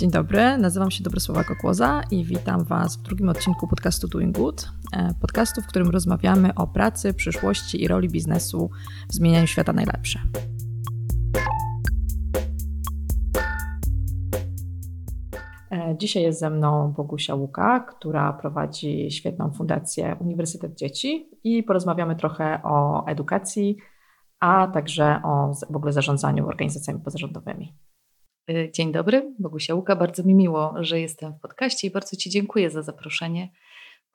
Dzień dobry, nazywam się Dobrosława Kokłoza i witam Was w drugim odcinku podcastu Doing Good, e, podcastu, w którym rozmawiamy o pracy, przyszłości i roli biznesu w zmienianiu świata najlepsze. E, dzisiaj jest ze mną Bogusia Łuka, która prowadzi świetną fundację Uniwersytet Dzieci i porozmawiamy trochę o edukacji, a także o w ogóle zarządzaniu organizacjami pozarządowymi. Y, dzień dobry, Bogusia Łuka. Bardzo mi miło, że jestem w podcaście i bardzo Ci dziękuję za zaproszenie.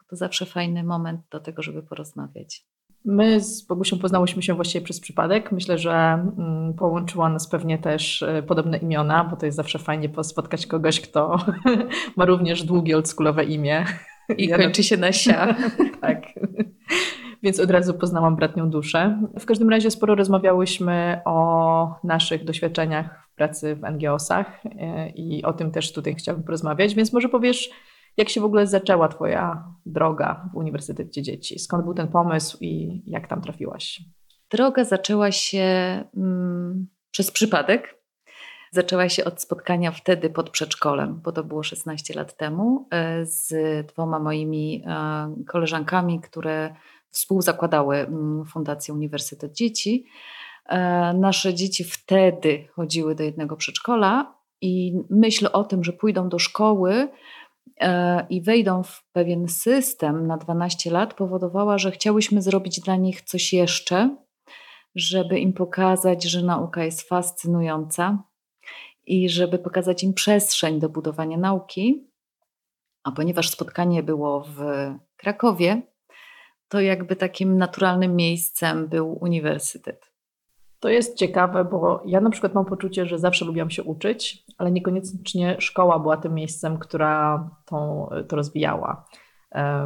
To zawsze fajny moment do tego, żeby porozmawiać. My z Bogusią poznałyśmy się właściwie przez przypadek. Myślę, że mm, połączyło nas pewnie też y, podobne imiona, bo to jest zawsze fajnie spotkać kogoś, kto ma również długie, oldschoolowe imię. I kończy się na sia. tak więc od razu poznałam bratnią duszę. W każdym razie sporo rozmawiałyśmy o naszych doświadczeniach w pracy w NGO-sach e, i o tym też tutaj chciałabym porozmawiać, więc może powiesz, jak się w ogóle zaczęła Twoja droga w Uniwersytecie Dzieci? Skąd był ten pomysł i jak tam trafiłaś? Droga zaczęła się mm, przez przypadek. Zaczęła się od spotkania wtedy pod przedszkolem, bo to było 16 lat temu, e, z dwoma moimi e, koleżankami, które współzakładały mm, Fundację Uniwersytet Dzieci. E, nasze dzieci wtedy chodziły do jednego przedszkola i myśl o tym, że pójdą do szkoły e, i wejdą w pewien system na 12 lat, powodowała, że chciałyśmy zrobić dla nich coś jeszcze, żeby im pokazać, że nauka jest fascynująca i żeby pokazać im przestrzeń do budowania nauki. A ponieważ spotkanie było w Krakowie, to jakby takim naturalnym miejscem był uniwersytet. To jest ciekawe, bo ja na przykład mam poczucie, że zawsze lubiłam się uczyć, ale niekoniecznie szkoła była tym miejscem, która tą, to rozwijała.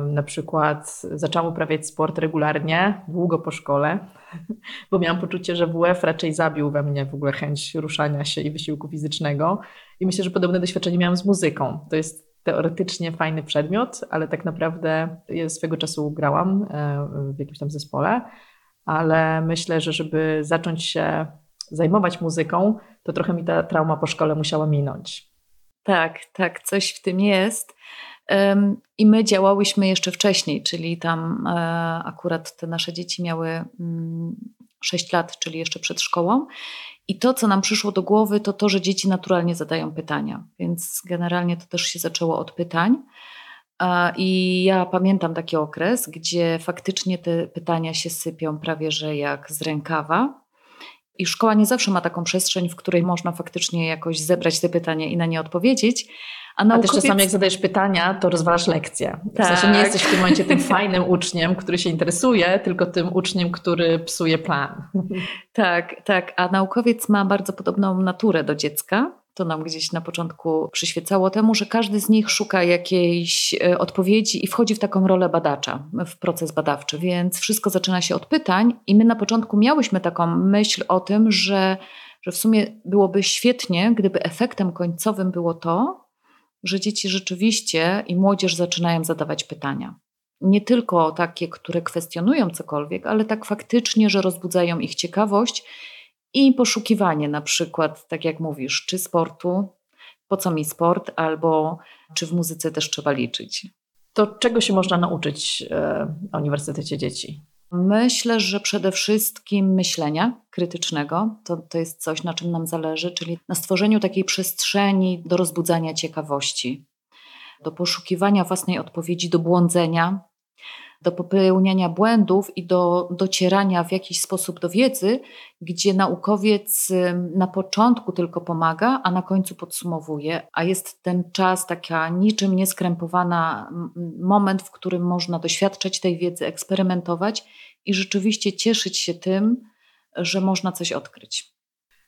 Na przykład zaczęłam uprawiać sport regularnie, długo po szkole, bo miałam poczucie, że WF raczej zabił we mnie w ogóle chęć ruszania się i wysiłku fizycznego. I myślę, że podobne doświadczenie miałam z muzyką. To jest teoretycznie fajny przedmiot, ale tak naprawdę ja swego czasu grałam e, w jakimś tam zespole, ale myślę, że żeby zacząć się zajmować muzyką, to trochę mi ta trauma po szkole musiała minąć. Tak, tak, coś w tym jest. I my działałyśmy jeszcze wcześniej, czyli tam e, akurat te nasze dzieci miały 6 mm, lat, czyli jeszcze przed szkołą. I to, co nam przyszło do głowy, to to, że dzieci naturalnie zadają pytania. Więc generalnie to też się zaczęło od pytań. I ja pamiętam taki okres, gdzie faktycznie te pytania się sypią prawie że jak z rękawa. I szkoła nie zawsze ma taką przestrzeń, w której można faktycznie jakoś zebrać te pytania i na nie odpowiedzieć. A, naukowiec... A też czasami jak zadajesz pytania, to rozwalasz lekcję. W tak. sensie nie tak. jesteś w tym momencie tym fajnym uczniem, który się interesuje, tylko tym uczniem, który psuje plan. Tak, tak. A naukowiec ma bardzo podobną naturę do dziecka. To nam gdzieś na początku przyświecało temu, że każdy z nich szuka jakiejś e, odpowiedzi i wchodzi w taką rolę badacza, w proces badawczy. Więc wszystko zaczyna się od pytań, i my na początku miałyśmy taką myśl o tym, że, że w sumie byłoby świetnie, gdyby efektem końcowym było to, że dzieci rzeczywiście i młodzież zaczynają zadawać pytania. Nie tylko takie, które kwestionują cokolwiek, ale tak faktycznie, że rozbudzają ich ciekawość i poszukiwanie, na przykład, tak jak mówisz, czy sportu, po co mi sport, albo czy w muzyce też trzeba liczyć. To czego się można nauczyć e, na Uniwersytecie Dzieci? Myślę, że przede wszystkim myślenia krytycznego. To, to jest coś, na czym nam zależy, czyli na stworzeniu takiej przestrzeni do rozbudzania ciekawości, do poszukiwania własnej odpowiedzi, do błądzenia, do popełniania błędów i do docierania w jakiś sposób do wiedzy, gdzie naukowiec na początku tylko pomaga, a na końcu podsumowuje, a jest ten czas taka niczym nieskrępowana moment, w którym można doświadczać tej wiedzy, eksperymentować i rzeczywiście cieszyć się tym, że można coś odkryć.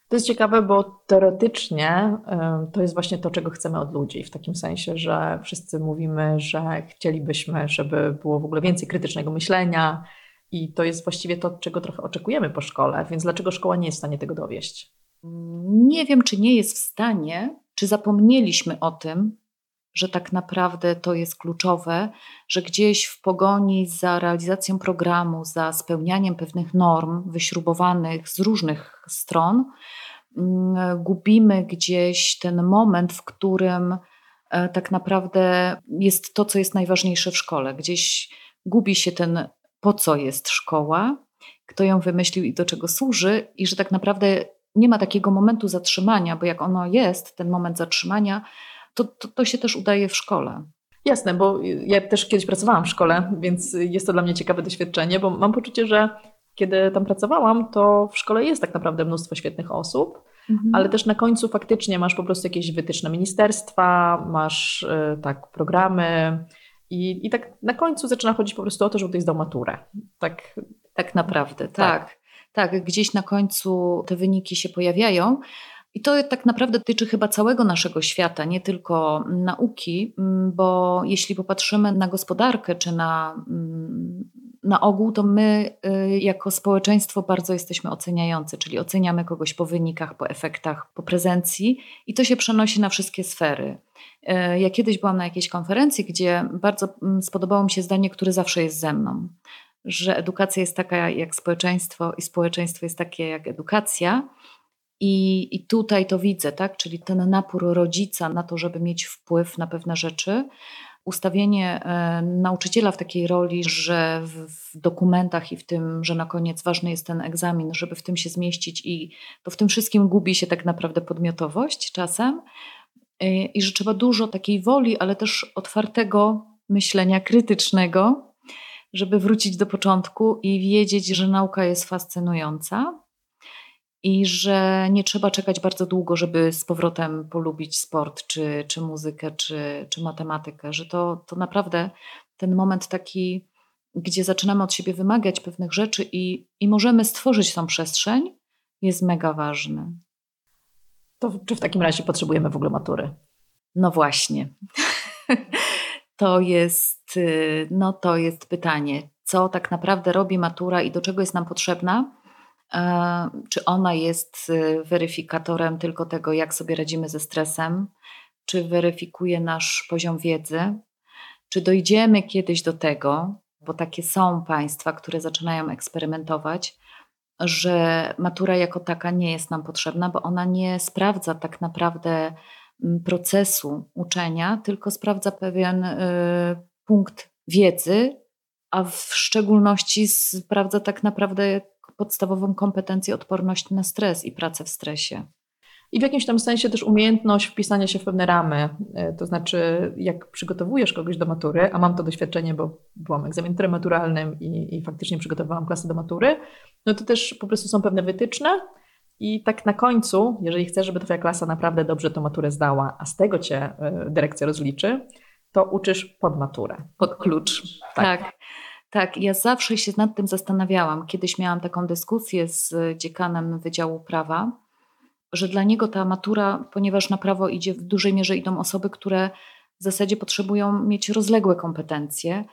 To jest ciekawe, bo teoretycznie to jest właśnie to, czego chcemy od ludzi, w takim sensie, że wszyscy mówimy, że chcielibyśmy, żeby było w ogóle więcej krytycznego myślenia i to jest właściwie to, czego trochę oczekujemy po szkole, więc dlaczego szkoła nie jest w stanie tego dowieść? Nie wiem, czy nie jest w stanie, czy zapomnieliśmy o tym, że tak naprawdę to jest kluczowe, że gdzieś w pogoni za realizacją programu, za spełnianiem pewnych norm wyśrubowanych z różnych stron, mm, gubimy gdzieś ten moment, w którym e, tak naprawdę jest to, co jest najważniejsze w szkole. Gdzieś gubi się ten, po co jest szkoła, kto ją wymyślił i do czego służy, i że tak naprawdę nie ma takiego momentu zatrzymania, bo jak ono jest, ten moment zatrzymania, to, to, to się też udaje w szkole. Jasne, bo ja też kiedyś pracowałam w szkole, więc jest to dla mnie ciekawe doświadczenie, bo mam poczucie, że kiedy tam pracowałam, to w szkole jest tak naprawdę mnóstwo świetnych osób, mhm. ale też na końcu faktycznie masz po prostu jakieś wytyczne ministerstwa, masz y, tak programy i, i tak na końcu zaczyna chodzić po prostu o to, żeby ktoś zdał maturę. Tak, tak naprawdę, tak. tak. Tak, gdzieś na końcu te wyniki się pojawiają. I to tak naprawdę dotyczy chyba całego naszego świata, nie tylko nauki, mm, bo jeśli popatrzymy na gospodarkę czy na, mm, na ogół, to my y, jako społeczeństwo bardzo jesteśmy oceniający, czyli oceniamy kogoś po wynikach, po efektach, po prezencji i to się przenosi na wszystkie sfery. Y, ja kiedyś byłam na jakiejś konferencji, gdzie bardzo mm, spodobało mi się zdanie, które zawsze jest ze mną że edukacja jest taka jak społeczeństwo i społeczeństwo jest takie jak edukacja. I, I tutaj to widzę, tak? Czyli ten napór rodzica na to, żeby mieć wpływ na pewne rzeczy, ustawienie e, nauczyciela w takiej roli, że w, dokumentach i w tym, że na koniec ważny jest ten egzamin, żeby w tym się zmieścić i to w tym wszystkim gubi się tak naprawdę podmiotowość czasem. E, i że trzeba dużo takiej woli, ale też otwartego myślenia krytycznego, żeby wrócić do początku i wiedzieć, że nauka jest fascynująca i że nie trzeba czekać bardzo długo, żeby z powrotem polubić sport, czy, czy muzykę, czy, czy matematykę, że to, to naprawdę ten moment taki, gdzie zaczynamy od siebie wymagać pewnych rzeczy i, i możemy stworzyć tą przestrzeń, jest mega ważny. To czy w takim razie potrzebujemy w ogóle matury? No właśnie. to jest, y, no to jest pytanie, co tak naprawdę robi matura i do czego jest nam potrzebna. E, czy ona jest y, weryfikatorem tylko tego, jak sobie radzimy ze stresem, czy weryfikuje nasz poziom wiedzy, czy dojdziemy kiedyś do tego, bo takie są państwa, które zaczynają eksperymentować, że matura jako taka nie jest nam potrzebna, bo ona nie sprawdza tak naprawdę procesu uczenia, tylko sprawdza pewien y, punkt wiedzy, a w szczególności sprawdza tak naprawdę podstawową kompetencję odporność na stres i pracę w stresie. I w jakimś tam sensie też umiejętność wpisania się w pewne ramy. Y, to znaczy, jak przygotowujesz kogoś do matury, a mam to doświadczenie, bo byłam egzaminatorem maturalnym i, i faktycznie przygotowałam klasę do matury, no to też po prostu są pewne wytyczne, i tak na końcu, jeżeli chcesz, żeby twoja klasa naprawdę dobrze tą maturę zdała, a z tego cię e, dyrekcja rozliczy, to uczysz pod maturę. Pod klucz. Tak. tak. Tak, ja zawsze się nad tym zastanawiałam. Kiedyś miałam taką dyskusję z dziekanem Wydziału Prawa, że dla niego ta matura, ponieważ na prawo idzie w dużej mierze idą osoby, które w zasadzie potrzebują mieć rozległe kompetencje,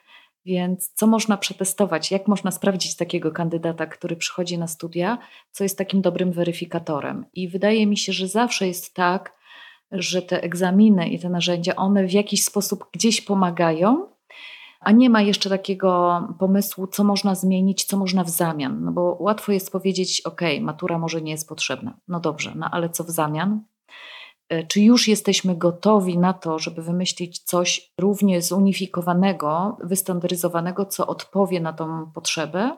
więc co można przetestować? Jak można sprawdzić takiego kandydata, który przychodzi na studia, co jest takim dobrym weryfikatorem? I wydaje mi się, że zawsze jest tak, że te egzaminy i te narzędzia, one w jakiś sposób gdzieś pomagają, a nie ma jeszcze takiego pomysłu, co można zmienić, co można w zamian. No bo łatwo jest powiedzieć, ok, matura może nie jest potrzebna. No dobrze, no ale co w zamian? E, czy już jesteśmy gotowi na to, żeby wymyślić coś równie zunifikowanego, wystandaryzowanego, co odpowie na tą potrzebę?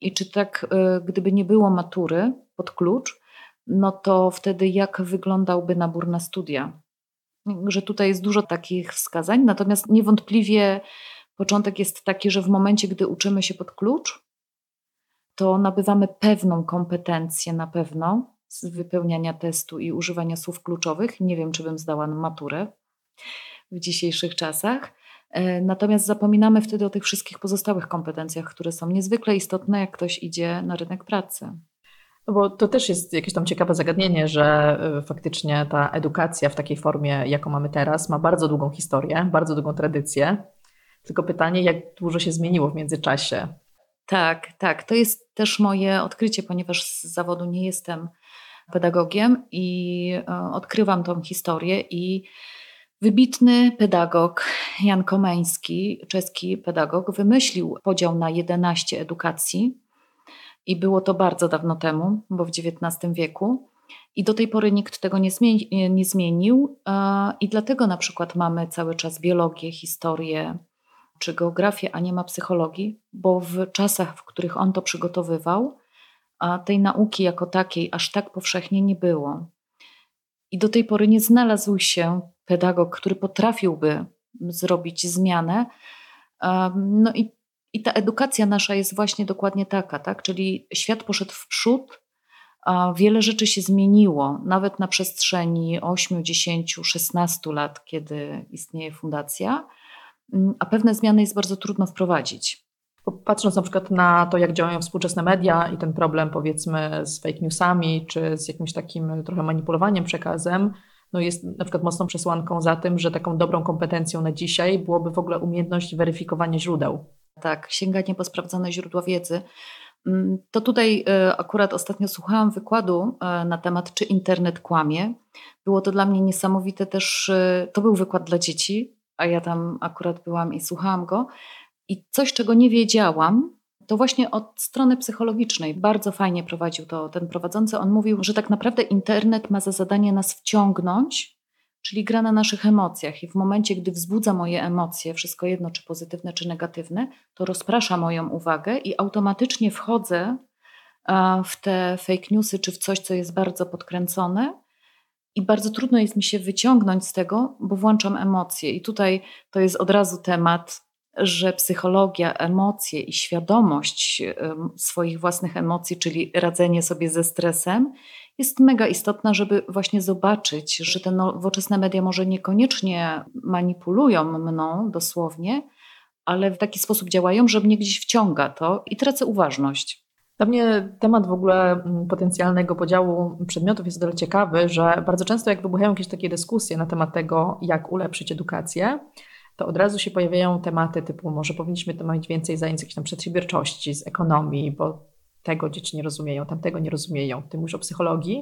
I czy tak, e, gdyby nie było matury pod klucz, no to wtedy jak wyglądałby nabór na studia? Że tutaj jest dużo takich wskazań, natomiast niewątpliwie początek jest taki, że w momencie, gdy uczymy się pod klucz, to nabywamy pewną kompetencję na pewno, z wypełniania testu i używania słów kluczowych. Nie wiem, czy bym zdała maturę w dzisiejszych czasach. E, natomiast zapominamy wtedy o tych wszystkich pozostałych kompetencjach, które są niezwykle istotne, jak ktoś idzie na rynek pracy. No bo to też jest jakieś tam ciekawe zagadnienie, że e, faktycznie ta edukacja w takiej formie, jaką mamy teraz, ma bardzo długą historię, bardzo długą tradycję. Tylko pytanie, jak dużo się zmieniło w międzyczasie. Tak, tak. To jest też moje odkrycie, ponieważ z zawodu nie jestem pedagogiem i e, odkrywam tą historię i wybitny pedagog Jan Komeński, czeski pedagog, wymyślił podział na 11 edukacji i było to bardzo dawno temu, bo w XIX wieku. I do tej pory nikt tego nie, zmieni, nie zmienił, i dlatego na przykład mamy cały czas biologię, historię czy geografię, a nie ma psychologii, bo w czasach, w których on to przygotowywał, tej nauki jako takiej aż tak powszechnie nie było. I do tej pory nie znalazł się pedagog, który potrafiłby zrobić zmianę. No i, i ta edukacja nasza jest właśnie dokładnie taka, tak? czyli świat poszedł w przód, wiele rzeczy się zmieniło, nawet na przestrzeni 8, 10, 16 lat, kiedy istnieje fundacja, a pewne zmiany jest bardzo trudno wprowadzić. Patrząc na przykład na to, jak działają współczesne media i ten problem powiedzmy z fake newsami, czy z jakimś takim trochę manipulowaniem przekazem, no jest na przykład mocną przesłanką za tym, że taką dobrą kompetencją na dzisiaj byłoby w ogóle umiejętność weryfikowania źródeł. Tak, sięganie po sprawdzone źródła wiedzy. Mm, to tutaj e, akurat ostatnio słuchałam wykładu e, na temat, czy internet kłamie. Było to dla mnie niesamowite też, e, to był wykład dla dzieci, a ja tam akurat byłam i słuchałam go. I coś, czego nie wiedziałam, to właśnie od strony psychologicznej bardzo fajnie prowadził to ten prowadzący. On mówił, że tak naprawdę internet ma za zadanie nas wciągnąć, czyli gra na naszych emocjach. I w momencie, gdy wzbudza moje emocje, wszystko jedno, czy pozytywne, czy negatywne, to rozprasza moją uwagę i automatycznie wchodzę w te fake newsy, czy w coś, co jest bardzo podkręcone. I bardzo trudno jest mi się wyciągnąć z tego, bo włączam emocje. I tutaj to jest od razu temat że psychologia, emocje i świadomość swoich własnych emocji, czyli radzenie sobie ze stresem, jest mega istotna, żeby właśnie zobaczyć, że te nowoczesne media może niekoniecznie manipulują mną dosłownie, ale w taki sposób działają, że mnie gdzieś wciąga to i tracę uważność. Dla mnie temat w ogóle mm, potencjalnego podziału przedmiotów jest o ciekawy, że bardzo często jak wybuchają jakieś takie dyskusje na temat tego, jak ulepszyć edukację, to od razu się pojawiają tematy typu może powinniśmy to mieć więcej zajęć jakiejś tam przedsiębiorczości, z ekonomii, bo tego dzieci nie rozumieją, tamtego nie rozumieją, tym już o psychologii.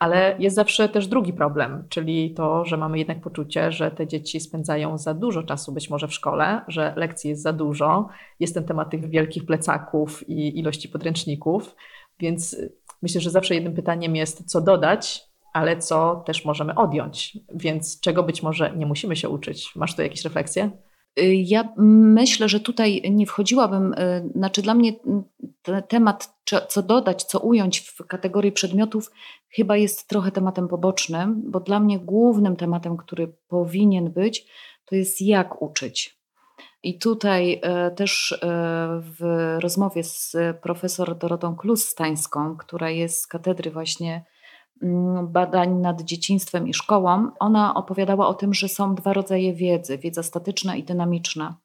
Ale jest zawsze też drugi problem, czyli to, że mamy jednak poczucie, że te dzieci spędzają za dużo czasu być może w szkole, że lekcji jest za dużo. Jest ten temat tych wielkich plecaków i ilości podręczników, więc myślę, że zawsze jednym pytaniem jest, co dodać, ale co też możemy odjąć, więc czego być może nie musimy się uczyć. Masz tu jakieś refleksje? Y, ja myślę, że tutaj nie wchodziłabym, y, znaczy dla mnie temat, co dodać, co ująć w kategorii przedmiotów, chyba jest trochę tematem pobocznym, bo dla mnie głównym tematem, który powinien być, to jest jak uczyć. I tutaj y, też w rozmowie z profesor Dorotą Klus-Stańską, która jest z katedry właśnie Mm, badań nad dzieciństwem i szkołą, ona opowiadała o tym, że są dwa rodzaje wiedzy: wiedza statyczna i dynamiczna.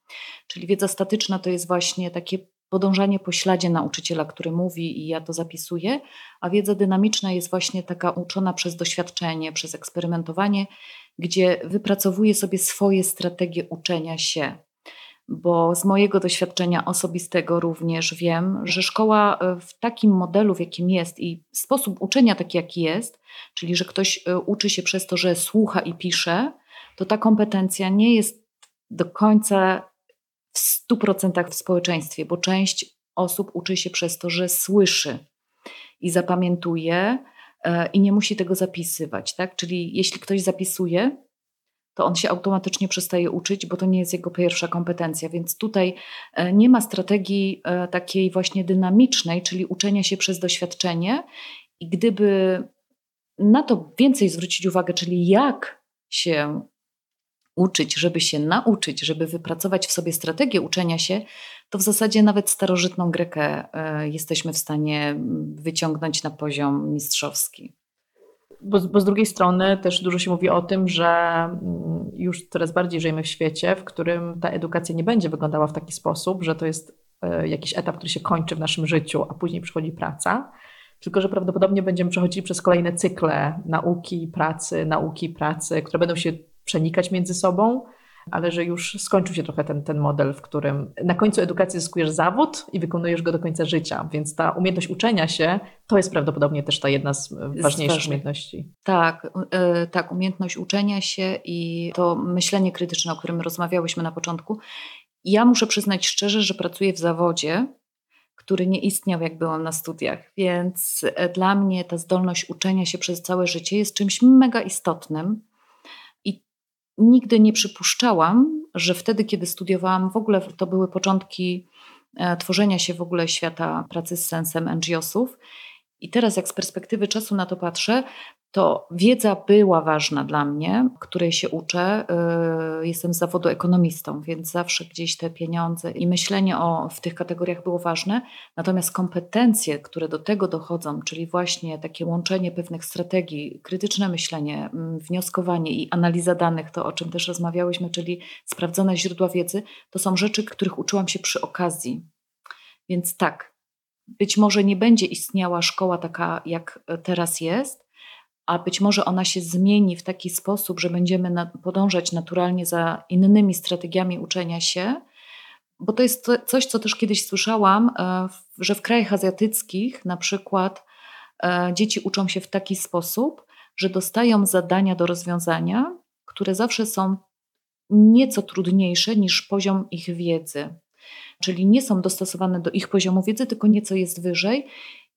Czyli wiedza statyczna to jest właśnie takie podążanie po śladzie nauczyciela, który mówi i ja to zapisuję, a wiedza dynamiczna jest właśnie taka uczona przez doświadczenie, przez eksperymentowanie, gdzie wypracowuje sobie swoje strategie uczenia się. Bo z mojego doświadczenia osobistego również wiem, że szkoła e, w takim modelu, w jakim jest i sposób uczenia taki, jaki jest, czyli że ktoś e, uczy się przez to, że słucha i pisze, to ta kompetencja nie jest do końca w 100% w społeczeństwie, bo część osób uczy się przez to, że słyszy i zapamiętuje e, i nie musi tego zapisywać. Tak? Czyli jeśli ktoś zapisuje, to on się automatycznie przestaje uczyć, bo to nie jest jego pierwsza kompetencja. Więc tutaj e, nie ma strategii e, takiej właśnie dynamicznej, czyli uczenia się przez doświadczenie. I gdyby na to więcej zwrócić uwagę, czyli jak się uczyć, żeby się nauczyć, żeby wypracować w sobie strategię uczenia się, to w zasadzie nawet starożytną Grekę e, jesteśmy w stanie wyciągnąć na poziom mistrzowski. Bo, bo, z drugiej strony też dużo się mówi o tym, że mm, już coraz bardziej żyjemy w świecie, w którym ta edukacja nie będzie wyglądała w taki sposób, że to jest e, jakiś etap, który się kończy w naszym życiu, a później przychodzi praca, tylko że prawdopodobnie będziemy przechodzili przez kolejne cykle nauki, pracy, nauki, pracy, które będą się przenikać między sobą ale że już skończył się trochę ten, ten model, w którym na końcu edukacji zyskujesz zawód i wykonujesz go do końca życia, więc ta umiejętność uczenia się to jest prawdopodobnie też ta jedna z ważniejszych umiejętności. Tak, yy, tak, umiejętność uczenia się i to myślenie krytyczne, o którym rozmawiałyśmy na początku. Ja muszę przyznać szczerze, że pracuję w zawodzie, który nie istniał, jak byłam na studiach. Więc e, dla mnie ta zdolność uczenia się przez całe życie jest czymś mega istotnym. Nigdy nie przypuszczałam, że wtedy, kiedy studiowałam, w ogóle to były początki e, tworzenia się w ogóle świata pracy z sensem NGO-sów. I teraz, jak z perspektywy czasu na to patrzę, to wiedza była ważna dla mnie, której się uczę. Y, jestem z zawodu ekonomistą, więc zawsze gdzieś te pieniądze i myślenie o, w tych kategoriach było ważne. Natomiast kompetencje, które do tego dochodzą, czyli właśnie takie łączenie pewnych strategii, krytyczne myślenie, mm, wnioskowanie i analiza danych, to o czym też rozmawiałyśmy, czyli sprawdzone źródła wiedzy, to są rzeczy, których uczyłam się przy okazji. Więc tak, być może nie będzie istniała szkoła taka, jak teraz jest, a być może ona się zmieni w taki sposób, że będziemy na, podążać naturalnie za innymi strategiami uczenia się, bo to jest coś, co też kiedyś słyszałam, e, że w krajach azjatyckich na przykład e, dzieci uczą się w taki sposób, że dostają zadania do rozwiązania, które zawsze są nieco trudniejsze niż poziom ich wiedzy. Czyli nie są dostosowane do ich poziomu wiedzy, tylko nieco jest wyżej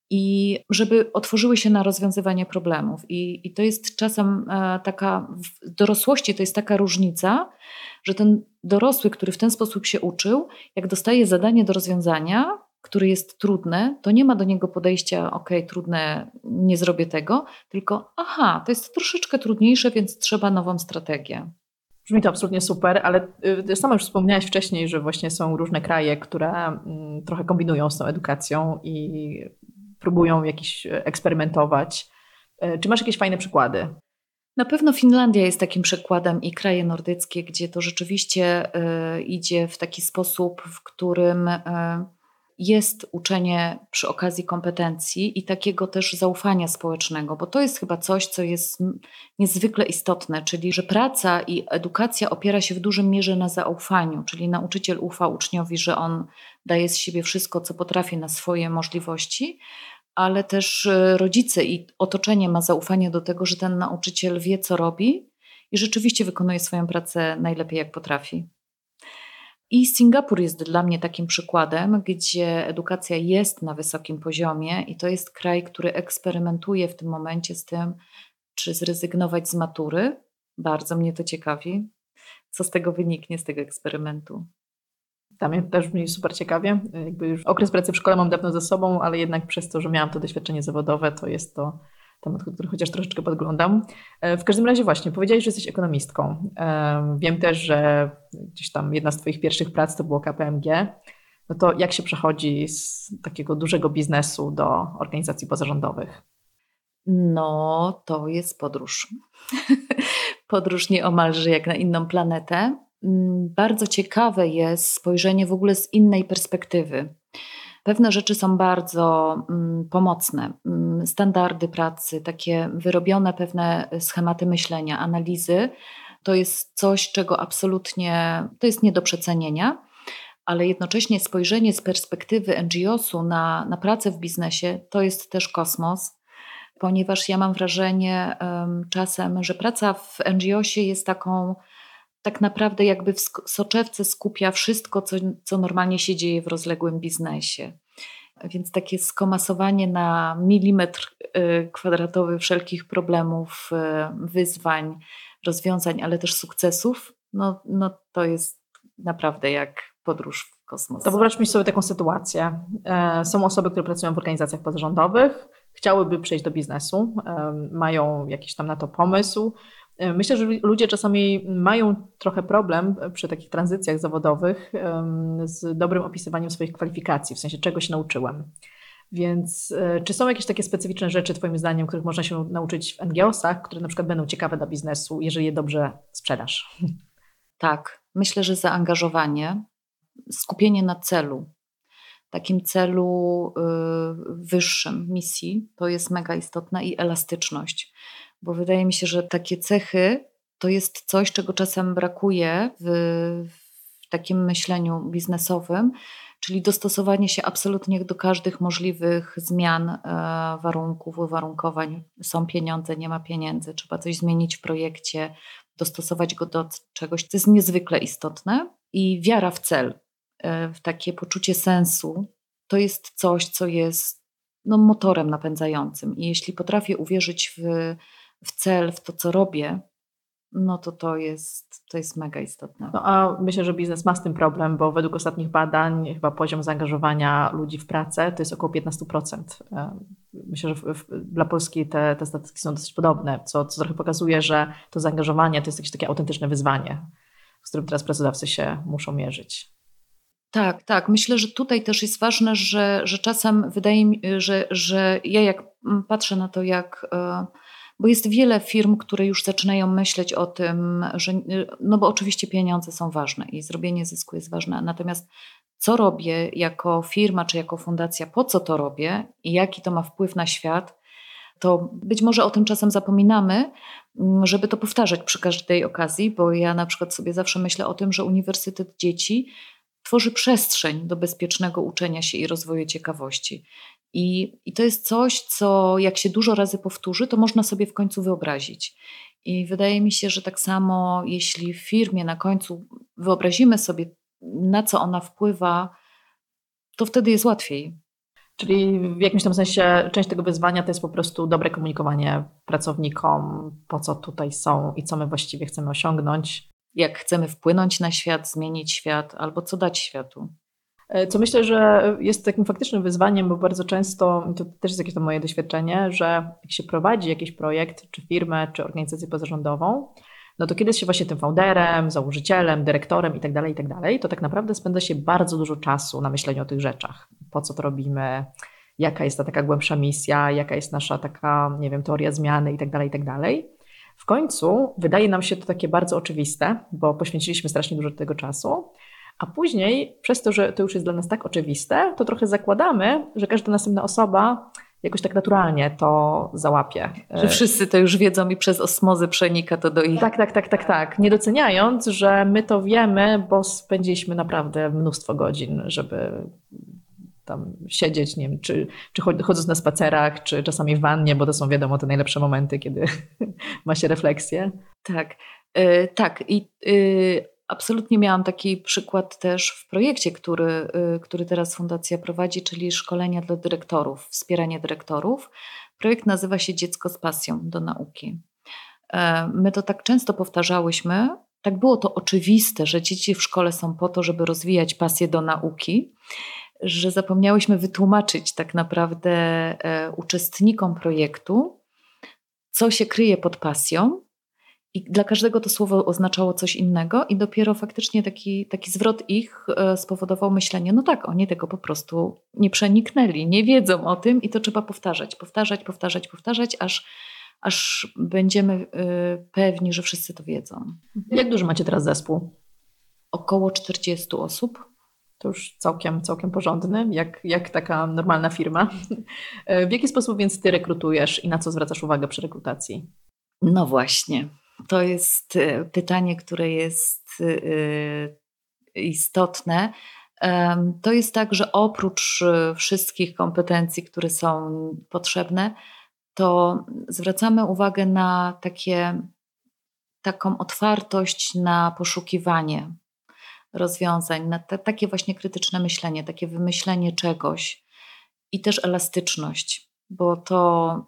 i żeby otworzyły się na rozwiązywanie problemów. I, i to jest czasem e, taka, w dorosłości to jest taka różnica, że ten dorosły, który w ten sposób się uczył, jak dostaje zadanie do rozwiązania, które jest trudne, to nie ma do niego podejścia, ok, trudne, nie zrobię tego, tylko aha, to jest troszeczkę trudniejsze, więc trzeba nową strategię. Brzmi to absolutnie super, ale y, sama już wspomniałaś wcześniej, że właśnie są różne kraje, które mm, trochę kombinują z tą edukacją i próbują jakiś e, eksperymentować. E, czy masz jakieś fajne przykłady? Na pewno Finlandia jest takim przykładem i kraje nordyckie, gdzie to rzeczywiście y, idzie w taki sposób, w którym jest uczenie przy okazji kompetencji i takiego też zaufania społecznego, bo to jest chyba coś, co jest niezwykle istotne, czyli że praca i edukacja opiera się w dużym mierze na zaufaniu, czyli nauczyciel ufa uczniowi, że on daje z siebie wszystko, co potrafi na swoje możliwości, ale też e, rodzice i otoczenie ma zaufanie do tego, że ten nauczyciel wie, co robi i rzeczywiście wykonuje swoją pracę najlepiej, jak potrafi. I Singapur jest dla mnie takim przykładem, gdzie edukacja jest na wysokim poziomie i to jest kraj, który eksperymentuje w tym momencie z tym, czy zrezygnować z matury. Bardzo mnie to ciekawi, co z tego wyniknie, z tego eksperymentu. Mnie też brzmi super ciekawie. Jakby już okres pracy w szkole mam dawno ze sobą, ale jednak przez to, że miałam to doświadczenie zawodowe, to jest to temat, który chociaż troszeczkę podglądam. E, w każdym razie właśnie, powiedziałeś, że jesteś ekonomistką. E, wiem też, że gdzieś tam jedna z Twoich pierwszych prac to było KPMG. No to jak się przechodzi z takiego dużego biznesu do organizacji pozarządowych? No, to jest podróż. podróż nieomalże jak na inną planetę. Mm, bardzo ciekawe jest spojrzenie w ogóle z innej perspektywy. Pewne rzeczy są bardzo mm, pomocne. Mm, standardy pracy, takie wyrobione pewne schematy myślenia, analizy, to jest coś, czego absolutnie to jest nie do przecenienia, ale jednocześnie spojrzenie z perspektywy NGO-su na, na pracę w biznesie to jest też kosmos, ponieważ ja mam wrażenie um, czasem, że praca w NGO-sie jest taką tak naprawdę jakby w soczewce skupia wszystko, co, co normalnie się dzieje w rozległym biznesie. Więc takie skomasowanie na milimetr y, kwadratowy wszelkich problemów, y, wyzwań, rozwiązań, ale też sukcesów, no, no to jest naprawdę jak podróż w kosmos. To wyobraźmy sobie taką sytuację. E, są osoby, które pracują w organizacjach pozarządowych, chciałyby przejść do biznesu, e, mają jakiś tam na to pomysł, myślę, że ludzie czasami mają trochę problem przy takich tranzycjach zawodowych z dobrym opisywaniem swoich kwalifikacji, w sensie czego się nauczyłem. Więc e, czy są jakieś takie specyficzne rzeczy, Twoim zdaniem, których można się nauczyć w NGO-sach, które na przykład będą ciekawe dla biznesu, jeżeli je dobrze sprzedasz? Tak, myślę, że zaangażowanie, skupienie na celu, takim celu y, wyższym, misji, to jest mega istotne i elastyczność bo wydaje mi się, że takie cechy to jest coś, czego czasem brakuje w, w takim myśleniu biznesowym, czyli dostosowanie się absolutnie do każdych możliwych zmian e, warunków, uwarunkowań. Są pieniądze, nie ma pieniędzy, trzeba coś zmienić w projekcie, dostosować go do czegoś, co jest niezwykle istotne. I wiara w cel, e, w takie poczucie sensu to jest coś, co jest no, motorem napędzającym. I jeśli potrafię uwierzyć w, w cel, w to, co robię, no to to jest, to jest mega istotne. No a myślę, że biznes ma z tym problem, bo według ostatnich badań chyba poziom zaangażowania ludzi w pracę to jest około 15%. E, myślę, że w, w, dla Polski te, te statystyki są dosyć podobne, co, co trochę pokazuje, że to zaangażowanie to jest jakieś takie autentyczne wyzwanie, z którym teraz pracodawcy się muszą mierzyć. Tak, tak. Myślę, że tutaj też jest ważne, że, że czasem wydaje mi się, że, że ja jak patrzę na to, jak e, bo jest wiele firm, które już zaczynają myśleć o tym, że, no bo oczywiście pieniądze są ważne i zrobienie zysku jest ważne, natomiast co robię jako firma czy jako fundacja, po co to robię i jaki to ma wpływ na świat, to być może o tym czasem zapominamy, mm, żeby to powtarzać przy każdej okazji, bo ja na przykład sobie zawsze myślę o tym, że Uniwersytet Dzieci tworzy przestrzeń do bezpiecznego uczenia się i rozwoju ciekawości. I, I to jest coś, co jak się dużo razy powtórzy, to można sobie w końcu wyobrazić. I wydaje mi się, że tak samo, jeśli w firmie na końcu wyobrazimy sobie, na co ona wpływa, to wtedy jest łatwiej. Czyli w jakimś tam sensie część tego wyzwania to jest po prostu dobre komunikowanie pracownikom, po co tutaj są i co my właściwie chcemy osiągnąć. Jak chcemy wpłynąć na świat, zmienić świat, albo co dać światu. E, co myślę, że jest takim faktycznym wyzwaniem, bo bardzo często, to też jest jakieś to moje doświadczenie, że jak się prowadzi jakiś projekt, czy firmę, czy organizację pozarządową, no to kiedy jest się właśnie tym founderem, założycielem, dyrektorem itd., tak itd., tak to tak naprawdę spędza się bardzo dużo czasu na myśleniu o tych rzeczach. Po co to robimy, jaka jest ta taka głębsza misja, jaka jest nasza taka, nie wiem, teoria zmiany itd., tak itd. W końcu wydaje nam się to takie bardzo oczywiste, bo poświęciliśmy strasznie dużo tego czasu, a później, przez to, że to już jest dla nas tak oczywiste, to trochę zakładamy, że każda następna osoba jakoś tak naturalnie to załapie. Że wszyscy to już wiedzą i przez osmozę przenika to do ich. Tak, tak, tak, tak, tak. Nie doceniając, że my to wiemy, bo spędziliśmy naprawdę mnóstwo godzin, żeby tam siedzieć, nie wiem, czy, czy chodząc na spacerach, czy czasami w wannie, bo to są wiadomo te najlepsze momenty, kiedy ma się refleksję. Tak, yy, tak. I yy, Absolutnie miałam taki przykład też w projekcie, który, y, który teraz Fundacja prowadzi, czyli szkolenia dla dyrektorów, wspieranie dyrektorów. Projekt nazywa się Dziecko z pasją do nauki. E, my to tak często powtarzałyśmy, tak było to oczywiste, że dzieci w szkole są po to, żeby rozwijać pasję do nauki, że zapomniałyśmy wytłumaczyć tak naprawdę e, uczestnikom projektu, co się kryje pod pasją i dla każdego to słowo oznaczało coś innego, i dopiero faktycznie taki, taki zwrot ich e, spowodował myślenie: no tak, oni tego po prostu nie przeniknęli, nie wiedzą o tym, i to trzeba powtarzać, powtarzać, powtarzać, powtarzać, aż, aż będziemy e, pewni, że wszyscy to wiedzą. Jak duży macie teraz zespół? Około 40 osób. To już całkiem, całkiem porządny, jak, jak taka normalna firma. E, w jaki sposób więc ty rekrutujesz i na co zwracasz uwagę przy rekrutacji? No właśnie. To jest e, pytanie, które jest e, istotne. To jest tak, że oprócz e, wszystkich kompetencji, które są potrzebne, to zwracamy uwagę na takie, taką otwartość na poszukiwanie rozwiązań, na te, takie właśnie krytyczne myślenie, takie wymyślenie czegoś i też elastyczność, bo to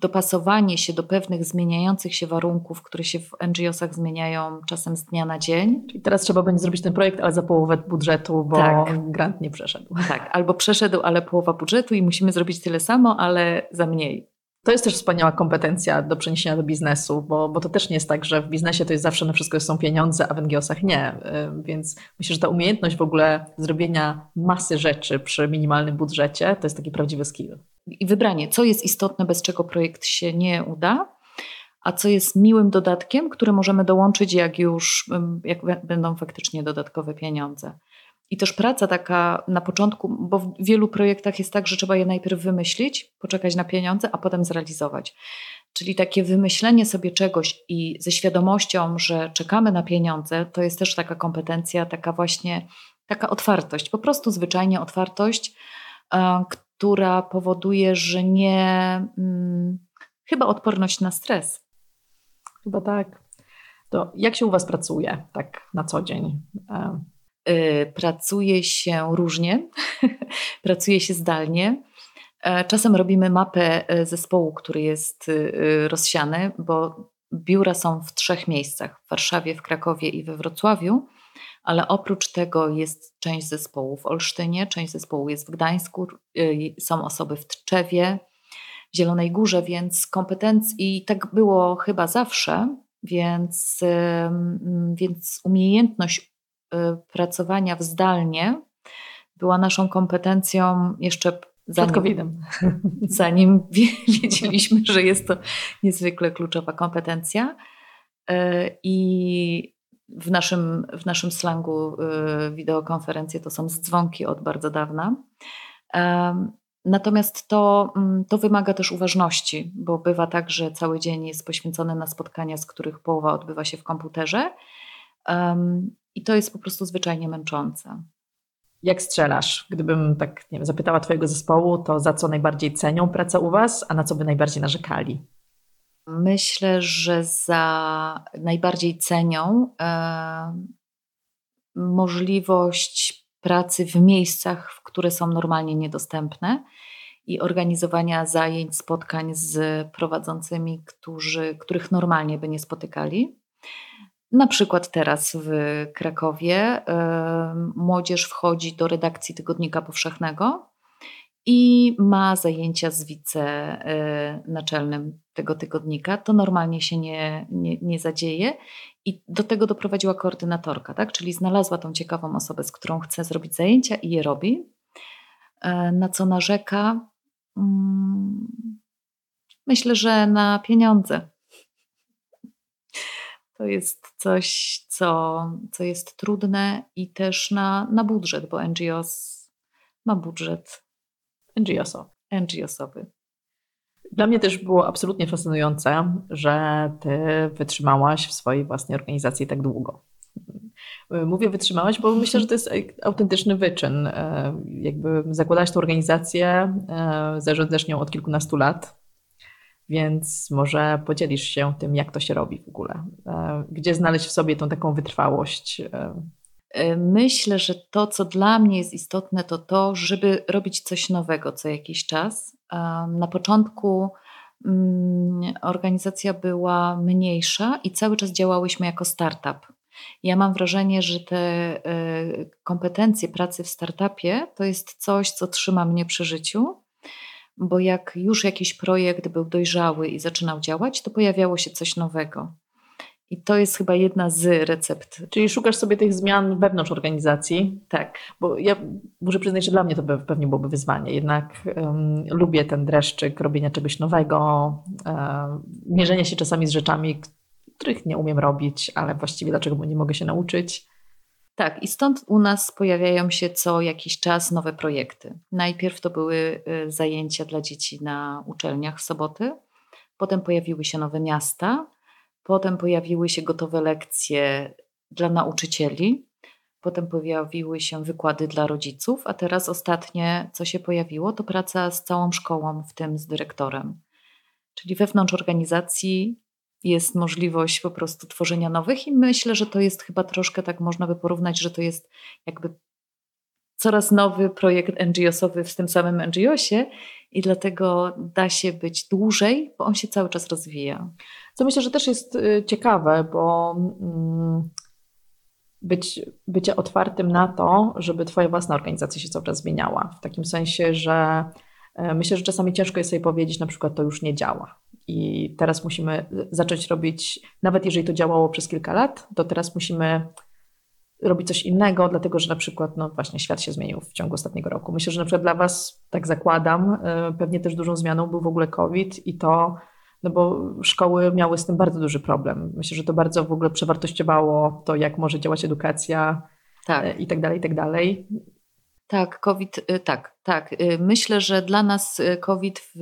dopasowanie się do pewnych zmieniających się warunków, które się w NGO-sach zmieniają czasem z dnia na dzień. Czyli teraz trzeba będzie zrobić ten projekt, ale za połowę budżetu, bo tak. grant nie przeszedł. Tak, albo przeszedł, ale połowa budżetu i musimy zrobić tyle samo, ale za mniej. To jest też wspaniała kompetencja do przeniesienia do biznesu, bo, bo to też nie jest tak, że w biznesie to jest zawsze na wszystko są pieniądze, a w NGO-sach nie. Więc myślę, że ta umiejętność w ogóle zrobienia masy rzeczy przy minimalnym budżecie to jest taki prawdziwy skill i wybranie, co jest istotne, bez czego projekt się nie uda, a co jest miłym dodatkiem, który możemy dołączyć, jak już jak będą faktycznie dodatkowe pieniądze. I też praca taka na początku, bo w wielu projektach jest tak, że trzeba je najpierw wymyślić, poczekać na pieniądze, a potem zrealizować. Czyli takie wymyślenie sobie czegoś i ze świadomością, że czekamy na pieniądze, to jest też taka kompetencja, taka właśnie taka otwartość, po prostu zwyczajnie otwartość, e, która powoduje, że nie. Hmm, chyba odporność na stres. Chyba tak. To jak się u Was pracuje tak na co dzień? Pracuje się różnie, pracuje się zdalnie. Czasem robimy mapę zespołu, który jest rozsiany, bo biura są w trzech miejscach: w Warszawie, w Krakowie i we Wrocławiu ale oprócz tego jest część zespołu w Olsztynie, część zespołu jest w Gdańsku, y, są osoby w Tczewie, w Zielonej Górze, więc kompetencji, i tak było chyba zawsze, więc, więc umiejętność y, pracowania w zdalnie była naszą kompetencją jeszcze zanim, zanim wiedzieliśmy, że jest to niezwykle kluczowa kompetencja. Y, I w naszym, w naszym slangu y, wideokonferencje to są dzwonki od bardzo dawna. Natomiast to, mm, to wymaga też uważności, bo bywa tak, że cały dzień jest poświęcony na spotkania, z których połowa odbywa się w komputerze. I to jest po prostu zwyczajnie męczące. Jak strzelasz? Gdybym tak nie wiem, zapytała Twojego zespołu, to za co najbardziej cenią pracę u Was, a na co by najbardziej narzekali? Myślę, że za najbardziej cenią możliwość pracy w miejscach, w które są normalnie niedostępne i organizowania zajęć, spotkań z prowadzącymi, którzy, których normalnie by nie spotykali. Na przykład teraz w Krakowie młodzież wchodzi do redakcji Tygodnika Powszechnego i ma zajęcia z wicenaczelnym tego tygodnika. To normalnie się nie, nie, nie zadzieje i do tego doprowadziła koordynatorka, tak? czyli znalazła tą ciekawą osobę, z którą chce zrobić zajęcia i je robi. E, na co narzeka? Mm, myślę, że na pieniądze. To jest coś, co, co jest trudne i też na, na budżet, bo NGOs ma budżet NGOsowy. Dla mnie też było absolutnie fascynujące, że ty wytrzymałaś w swojej własnej organizacji tak długo. Mówię wytrzymałaś, bo myślę, że to jest autentyczny wyczyn. Jakby zakładałaś tę organizację, zarządzasz nią od kilkunastu lat, więc może podzielisz się tym, jak to się robi w ogóle. Gdzie znaleźć w sobie tą taką wytrwałość? E, myślę, że to, co dla mnie jest istotne, to to, żeby robić coś nowego co jakiś czas. Na początku mm, organizacja była mniejsza i cały czas działałyśmy jako startup. Ja mam wrażenie, że te e, kompetencje pracy w startupie to jest coś, co trzyma mnie przy życiu, bo jak już jakiś projekt był dojrzały i zaczynał działać, to pojawiało się coś nowego. I to jest chyba jedna z recept. Czyli szukasz sobie tych zmian wewnątrz organizacji. Tak. Bo ja muszę przyznać, że dla mnie to pewnie byłoby wyzwanie. Jednak um, lubię ten dreszczyk robienia czegoś nowego, um, mierzenia się czasami z rzeczami, których nie umiem robić, ale właściwie dlaczego nie mogę się nauczyć. Tak, i stąd u nas pojawiają się co jakiś czas nowe projekty. Najpierw to były y, zajęcia dla dzieci na uczelniach w soboty, potem pojawiły się nowe miasta, Potem pojawiły się gotowe lekcje dla nauczycieli, potem pojawiły się wykłady dla rodziców, a teraz ostatnie, co się pojawiło, to praca z całą szkołą, w tym z dyrektorem. Czyli wewnątrz organizacji jest możliwość po prostu tworzenia nowych, i myślę, że to jest chyba troszkę tak można by porównać, że to jest jakby coraz nowy projekt NGO-sowy w tym samym NGO-sie i dlatego da się być dłużej, bo on się cały czas rozwija. Co myślę, że też jest y, ciekawe, bo mm, być, bycie otwartym na to, żeby Twoja własna organizacja się czas zmieniała. W takim sensie, że e, myślę, że czasami ciężko jest sobie powiedzieć, na przykład to już nie działa. I teraz musimy zacząć robić, nawet jeżeli to działało przez kilka lat, to teraz musimy robić coś innego, dlatego że na przykład no właśnie świat się zmienił w ciągu ostatniego roku. Myślę, że na przykład dla Was, tak zakładam, e, pewnie też dużą zmianą był w ogóle COVID i to, no bo szkoły miały z tym bardzo duży problem. Myślę, że to bardzo w ogóle przewartościowało to, jak może działać edukacja tak. E, i tak dalej, i tak dalej. Tak, COVID, e, tak, tak. Myślę, że dla nas COVID w,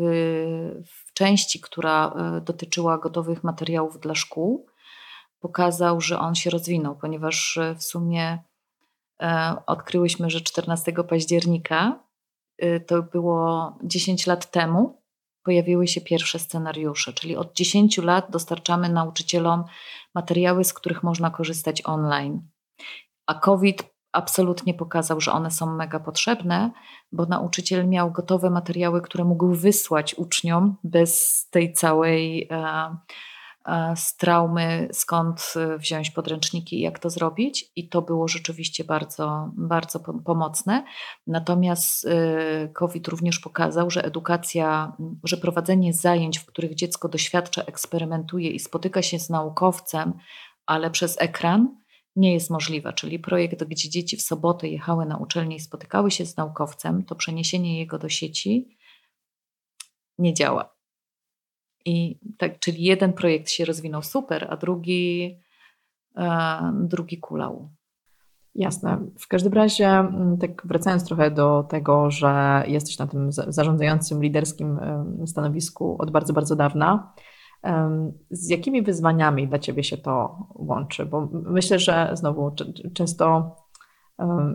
w części, która dotyczyła gotowych materiałów dla szkół, pokazał, że on się rozwinął, ponieważ w sumie odkryłyśmy, że 14 października to było 10 lat temu, pojawiły się pierwsze scenariusze, czyli od 10 lat dostarczamy nauczycielom materiały, z których można korzystać online. A COVID absolutnie pokazał, że one są mega potrzebne, bo nauczyciel miał gotowe materiały, które mógł wysłać uczniom bez tej całej e, z traumy, skąd e, wziąć podręczniki i jak to zrobić. I to było rzeczywiście bardzo, bardzo pomocne. Natomiast e, COVID również pokazał, że edukacja, że prowadzenie zajęć, w których dziecko doświadcza, eksperymentuje i spotyka się z naukowcem, ale przez ekran, nie jest możliwe. Czyli projekt, gdzie dzieci w sobotę jechały na uczelnię i spotykały się z naukowcem, to przeniesienie jego do sieci nie działa. I tak, czyli jeden projekt się rozwinął super, a drugi, e, drugi kulał. Jasne. W każdym razie, mm, tak wracając trochę do tego, że jesteś na tym zarządzającym, liderskim stanowisku od bardzo, bardzo dawna, z jakimi wyzwaniami dla Ciebie się to łączy? Bo myślę, że znowu często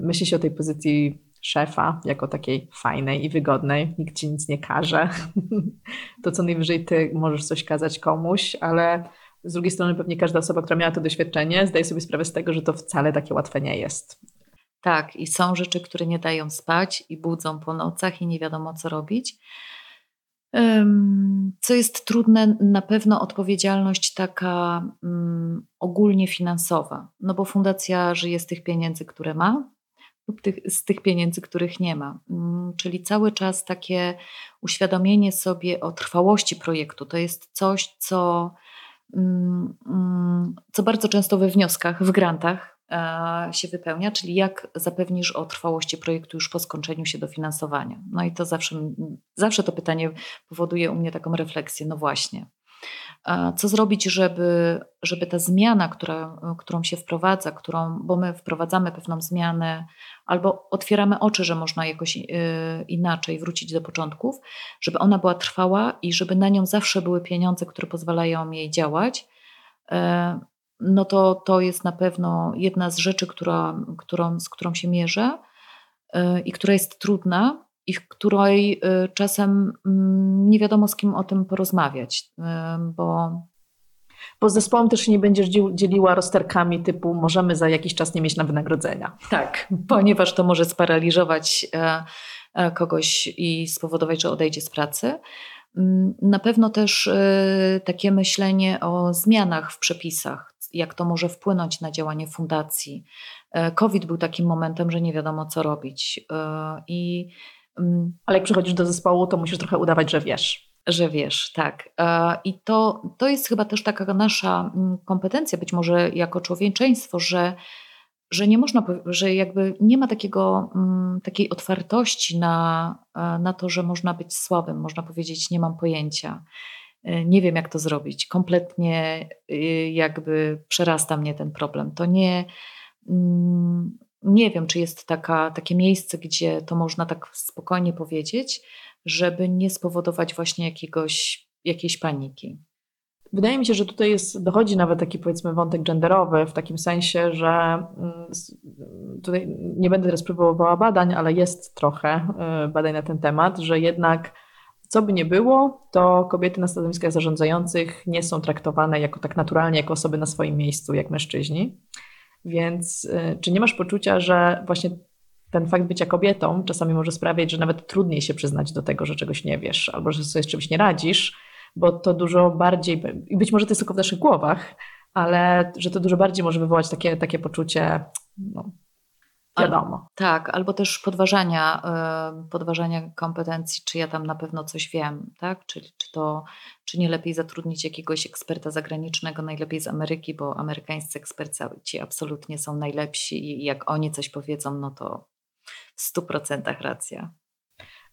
myśli się o tej pozycji szefa jako takiej fajnej i wygodnej. Nikt ci nic nie każe. To co najwyżej ty możesz coś kazać komuś, ale z drugiej strony pewnie każda osoba, która miała to doświadczenie, zdaje sobie sprawę z tego, że to wcale takie łatwe nie jest. Tak, i są rzeczy, które nie dają spać i budzą po nocach i nie wiadomo co robić. Co jest trudne, na pewno odpowiedzialność taka um, ogólnie finansowa, no bo fundacja żyje z tych pieniędzy, które ma, lub tych, z tych pieniędzy, których nie ma. Mm, czyli cały czas takie uświadomienie sobie o trwałości projektu to jest coś, co, mm, mm, co bardzo często we wnioskach, w grantach e, się wypełnia, czyli jak zapewnisz o trwałości projektu już po skończeniu się dofinansowania. No i to zawsze, zawsze to pytanie powoduje u mnie taką refleksję, no właśnie. Co zrobić, żeby, żeby ta zmiana, która, którą się wprowadza, którą, bo my wprowadzamy pewną zmianę, albo otwieramy oczy, że można jakoś y, inaczej wrócić do początków, żeby ona była trwała i żeby na nią zawsze były pieniądze, które pozwalają jej działać, e, no to to jest na pewno jedna z rzeczy, która, którą, z którą się mierzę e, i która jest trudna, i w której y, czasem mm, nie wiadomo z kim o tym porozmawiać, y, bo bo z zespołem też się nie będziesz dzieliła rozterkami typu możemy za jakiś czas nie mieć na wynagrodzenia. Tak, ponieważ to może sparaliżować e, kogoś i spowodować, że odejdzie z pracy. Mm, na pewno też takie myślenie o zmianach w przepisach, jak to może wpłynąć na działanie fundacji. COVID był takim momentem, że nie wiadomo co robić. I ale jak przychodzisz do zespołu, to musisz trochę udawać, że wiesz. Że wiesz, tak. E, I to, to jest chyba też taka nasza mm, kompetencja, być może jako człowieczeństwo, że, że nie można, że jakby nie ma takiego, mm, takiej otwartości na, e, na to, że można być słabym, można powiedzieć, nie mam pojęcia. E, nie wiem, jak to zrobić. Kompletnie jakby przerasta mnie ten problem. To nie nie wiem, czy jest taka, takie miejsce, gdzie to można tak spokojnie powiedzieć, żeby nie spowodować właśnie jakiegoś, jakiejś paniki. Wydaje mi się, że tutaj jest, dochodzi nawet taki powiedzmy wątek genderowy, w takim sensie, że mm, tutaj nie będę teraz próbowała badań, ale jest trochę y, badań na ten temat, że jednak co by nie było, to kobiety na stanowiskach zarządzających nie są traktowane jako tak naturalnie, jako osoby na swoim miejscu, jak mężczyźni. Więc y, czy nie masz poczucia, że właśnie ten fakt bycia kobietą czasami może sprawiać, że nawet trudniej się przyznać do tego, że czegoś nie wiesz, albo że sobie z czymś nie radzisz, bo to dużo bardziej, i być może to jest tylko w naszych głowach, ale że to dużo bardziej może wywołać takie, takie poczucie, no, wiadomo. tak, albo też podważania, podważania kompetencji, czy ja tam na pewno coś wiem, tak? Czyli czy to, czy nie lepiej zatrudnić jakiegoś eksperta zagranicznego, najlepiej z Ameryki, bo amerykańscy eksperci absolutnie są najlepsi i jak oni coś powiedzą, no to w stu procentach racja.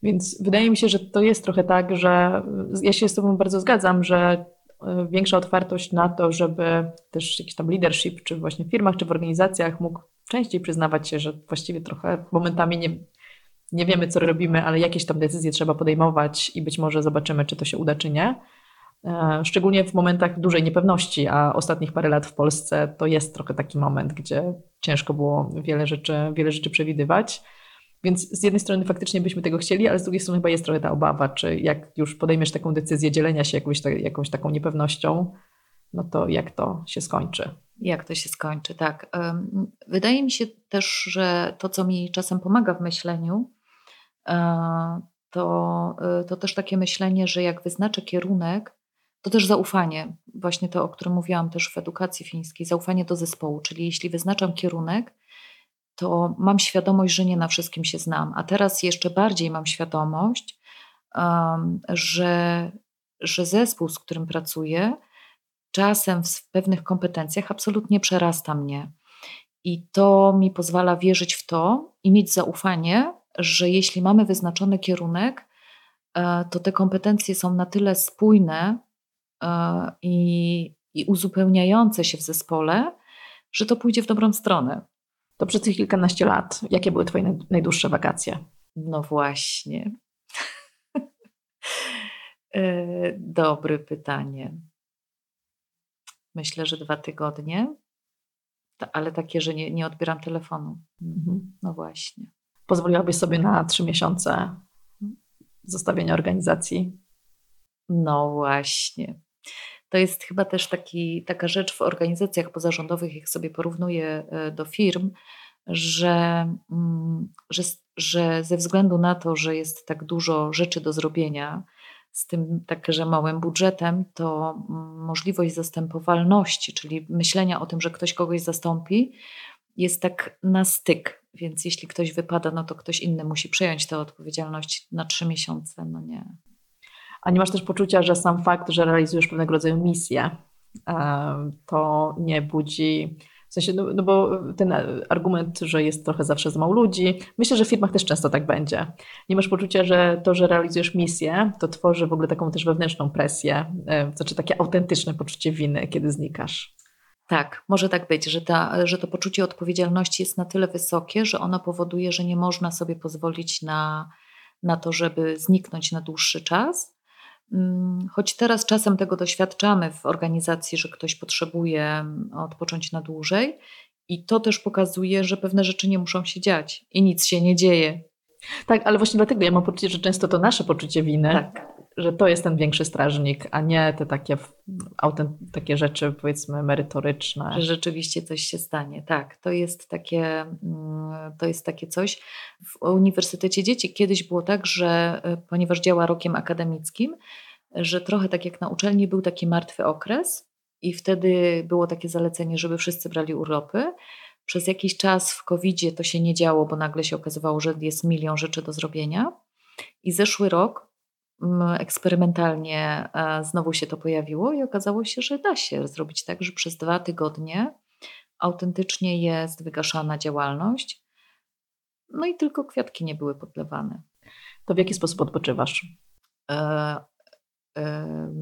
Więc wydaje mi się, że to jest trochę tak, że ja się z Tobą bardzo zgadzam, że e, większa otwartość na to, żeby też jakiś tam leadership, czy właśnie w firmach, czy w organizacjach mógł częściej przyznawać się, że właściwie trochę momentami nie, nie wiemy, co robimy, ale jakieś tam decyzje trzeba podejmować i być może zobaczymy, czy to się uda, czy nie. E, szczególnie w momentach dużej niepewności, a ostatnich parę lat w Polsce to jest trochę taki moment, gdzie ciężko było wiele rzeczy, wiele rzeczy przewidywać. Więc z jednej strony faktycznie byśmy tego chcieli, ale z drugiej strony chyba jest trochę ta obawa, czy jak już podejmiesz taką decyzję dzielenia się jakąś, jakąś taką niepewnością, no to jak to się skończy? Jak to się skończy, tak. Wydaje mi się też, że to, co mi czasem pomaga w myśleniu, e, to, e, to też takie myślenie, że jak wyznaczę kierunek, to też zaufanie, właśnie to, o którym mówiłam też w edukacji fińskiej, zaufanie do zespołu, czyli jeśli wyznaczam kierunek, to mam świadomość, że nie na wszystkim się znam, a teraz jeszcze bardziej mam świadomość, um, że, że zespół, z którym pracuję, czasem w pewnych kompetencjach absolutnie przerasta mnie. I to mi pozwala wierzyć w to i mieć zaufanie, że jeśli mamy wyznaczony kierunek, e, to te kompetencje są na tyle spójne e, i, i uzupełniające się w zespole, że to pójdzie w dobrą stronę. To przez tych kilkanaście lat, jakie były Twoje najdłuższe wakacje? No właśnie. E, dobre pytanie. Myślę, że dwa tygodnie, ale takie, że nie, nie odbieram telefonu. Mhm. No właśnie. Pozwoliłabyś sobie na trzy miesiące zostawienia organizacji? No właśnie. To jest chyba też taki, taka rzecz w organizacjach pozarządowych, jak sobie porównuję e, do firm, że, mm, że, że ze względu na to, że jest tak dużo rzeczy do zrobienia, z tym także małym budżetem, to możliwość zastępowalności, czyli myślenia o tym, że ktoś kogoś zastąpi, jest tak na styk. Więc jeśli ktoś wypada, no to ktoś inny musi przejąć tę odpowiedzialność na trzy miesiące. No nie. A nie masz też poczucia, że sam fakt, że realizujesz pewnego rodzaju misję, to nie budzi sensie, no, no, bo ten argument, że jest trochę zawsze za mało ludzi, myślę, że w firmach też często tak będzie. Nie masz poczucia, że to, że realizujesz misję, to tworzy w ogóle taką też wewnętrzną presję, e, znaczy takie autentyczne poczucie winy, kiedy znikasz. Tak, może tak być, że, ta, że to poczucie odpowiedzialności jest na tyle wysokie, że ono powoduje, że nie można sobie pozwolić na, na to, żeby zniknąć na dłuższy czas choć teraz czasem tego doświadczamy w organizacji, że ktoś potrzebuje mm, odpocząć na dłużej, i to też pokazuje, że pewne rzeczy nie muszą się dziać i nic się nie dzieje. Tak, ale właśnie dlatego ja mam poczucie, że często to nasze poczucie winy, tak. Że to jest ten większy strażnik, a nie te takie, takie rzeczy powiedzmy merytoryczne. Że rzeczywiście coś się stanie. Tak, to jest takie, mm, to jest takie coś. W Uniwersytecie Dzieci kiedyś było tak, że e, ponieważ działa rokiem akademickim, że trochę tak jak na uczelni był taki martwy okres i wtedy było takie zalecenie, żeby wszyscy brali urlopy. Przez jakiś czas w covid to się nie działo, bo nagle się okazywało, że jest milion rzeczy do zrobienia. I zeszły rok eksperymentalnie e, znowu się to pojawiło i okazało się, że da się zrobić tak, że przez dwa tygodnie autentycznie jest wygaszana działalność. No i tylko kwiatki nie były podlewane. To w jaki sposób odpoczywasz? E, e,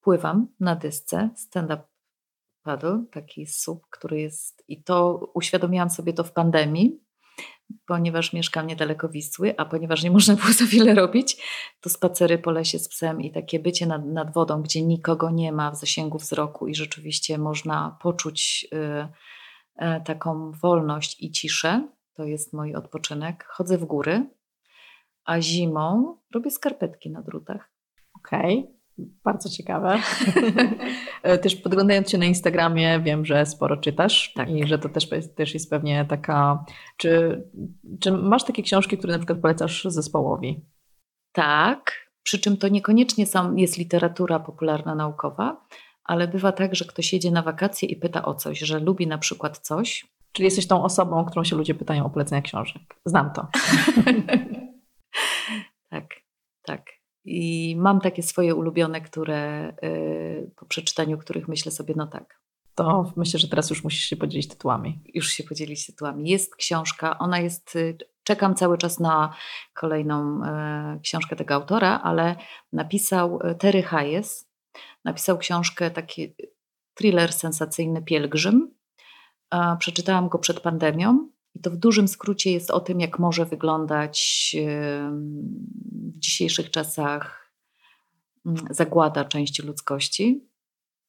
pływam na dysce stand-up paddle, taki SUP, który jest, i to uświadomiłam sobie to w pandemii, ponieważ mieszkam niedaleko Wisły, a ponieważ nie można było za wiele robić, to spacery po lesie z psem i takie bycie nad, nad wodą, gdzie nikogo nie ma w zasięgu wzroku i rzeczywiście można poczuć y, y, taką wolność i ciszę, to jest mój odpoczynek. Chodzę w góry, a zimą robię skarpetki na drutach. Okej. Okay. Bardzo ciekawe. E, też podglądając Cię na Instagramie, wiem, że sporo czytasz tak. i że to też, też jest pewnie taka. Czy, czy masz takie książki, które na przykład polecasz zespołowi? Tak, przy czym to niekoniecznie są, jest literatura popularna naukowa, ale bywa tak, że ktoś jedzie na wakacje i pyta o coś, że lubi na przykład coś. Czyli jesteś tą osobą, którą się ludzie pytają o polecenia książek. Znam to. tak, tak. I mam takie swoje ulubione, które y, po przeczytaniu których myślę sobie, no tak. To myślę, że teraz już musisz się podzielić tytułami. Już się podzielić tytułami. Jest książka, ona jest, y, czekam cały czas na kolejną y, książkę tego autora, ale napisał Terry Hayes, napisał książkę, taki thriller sensacyjny Pielgrzym. Przeczytałam go przed pandemią i to w dużym skrócie jest o tym, jak może wyglądać w dzisiejszych czasach mm, zagłada części ludzkości.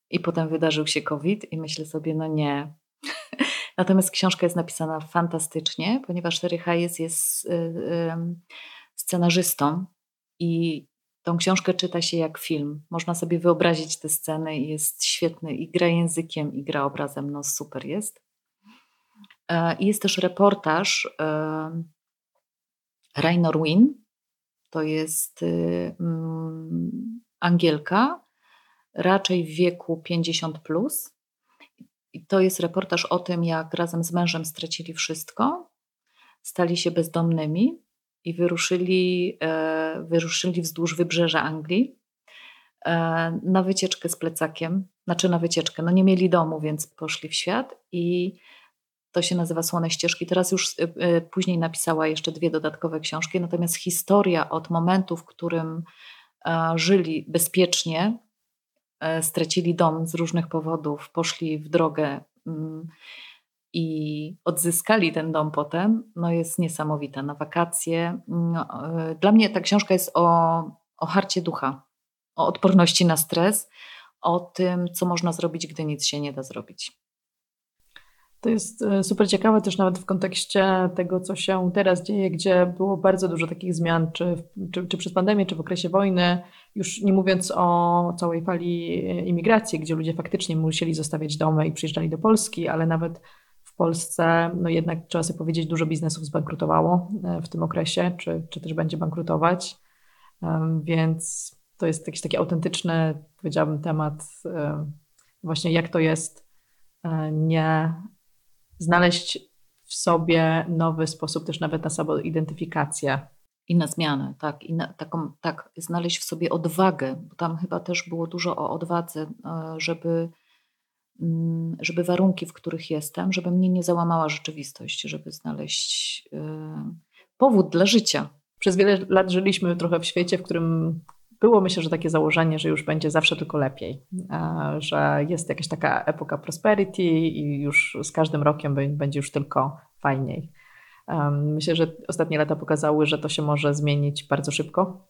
I potem wydarzył się COVID, i myślę sobie, no nie. Natomiast książka jest napisana fantastycznie, ponieważ Terry Hayes jest y, scenarzystą i Tą książkę czyta się jak film. Można sobie wyobrazić te sceny jest świetny i gra językiem, i gra obrazem. No super jest. E, jest też reportaż e, Rainer Win. To jest y, mm, Angielka, raczej w wieku 50. Plus. I to jest reportaż o tym, jak razem z mężem stracili wszystko, stali się bezdomnymi i wyruszyli, e, wyruszyli wzdłuż wybrzeża Anglii na wycieczkę z plecakiem, znaczy na wycieczkę. No nie mieli domu, więc poszli w świat i to się nazywa Słone Ścieżki. Teraz już e, później napisała jeszcze dwie dodatkowe książki, natomiast historia od momentu, w którym żyli bezpiecznie, stracili dom z różnych powodów, poszli w drogę mm, i odzyskali ten dom potem, no jest niesamowita. Na wakacje. No, e, dla mnie ta książka jest o, o harcie ducha, o odporności na stres, o tym, co można zrobić, gdy nic się nie da zrobić. To jest e, super ciekawe też nawet w kontekście tego, co się teraz dzieje, gdzie było bardzo dużo takich zmian, czy, czy, czy przez pandemię, czy w okresie wojny, już nie mówiąc o całej fali e, imigracji, gdzie ludzie faktycznie musieli zostawiać domy i przyjeżdżali do Polski, ale nawet Polsce, no jednak trzeba sobie powiedzieć, dużo biznesów zbankrutowało e, w tym okresie, czy, czy też będzie bankrutować. Więc to jest jakiś taki autentyczny, powiedziałabym, temat, właśnie jak to jest nie znaleźć w sobie nowy sposób też nawet na samoidentyfikację. I na zmianę, tak, i na taką, tak, znaleźć w sobie odwagę, bo tam chyba też było dużo o odwadze, e, żeby Mm, żeby warunki, w których jestem, żeby mnie nie załamała rzeczywistość, żeby znaleźć y, powód dla życia. Przez wiele lat żyliśmy trochę w świecie, w którym było myślę, że takie założenie, że już będzie zawsze tylko lepiej, że jest jakaś taka epoka prosperity i już z każdym rokiem będzie już tylko fajniej. Myślę, że ostatnie lata pokazały, że to się może zmienić bardzo szybko,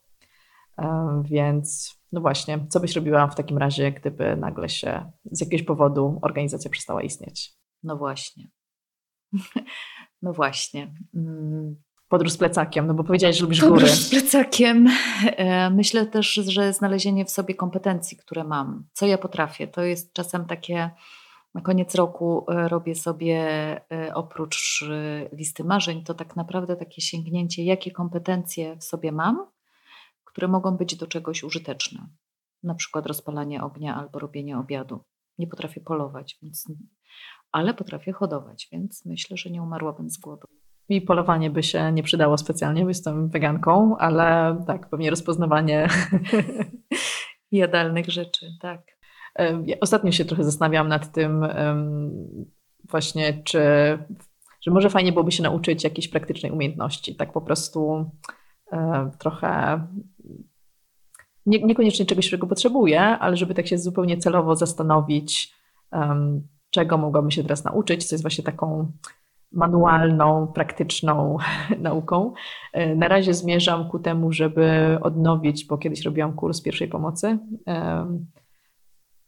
więc no właśnie, co byś robiła w takim razie, gdyby nagle się z jakiegoś powodu organizacja przestała istnieć? No właśnie. No właśnie. Podróż z plecakiem, no bo powiedziałaś, że lubisz Podróż góry. z plecakiem. E, myślę też, że znalezienie w sobie kompetencji, które mam. Co ja potrafię? To jest czasem takie na koniec roku e, robię sobie e, oprócz listy marzeń, to tak naprawdę takie sięgnięcie, jakie kompetencje w sobie mam które mogą być do czegoś użyteczne. Na przykład rozpalanie ognia albo robienie obiadu. Nie potrafię polować, więc, ale potrafię hodować, więc myślę, że nie umarłabym z głodu. Mi polowanie by się nie przydało specjalnie, bo jestem weganką, ale tak, pewnie rozpoznawanie jadalnych rzeczy, tak. Ostatnio się trochę zastanawiałam nad tym właśnie, czy że może fajnie byłoby się nauczyć jakiejś praktycznej umiejętności, tak po prostu E, trochę nie, niekoniecznie czegoś, czego potrzebuję, ale żeby tak się zupełnie celowo zastanowić, czego mogłabym się teraz nauczyć, co jest właśnie taką manualną, praktyczną nauką. E, na razie zmierzam ku temu, żeby odnowić, bo kiedyś robiłam kurs pierwszej pomocy.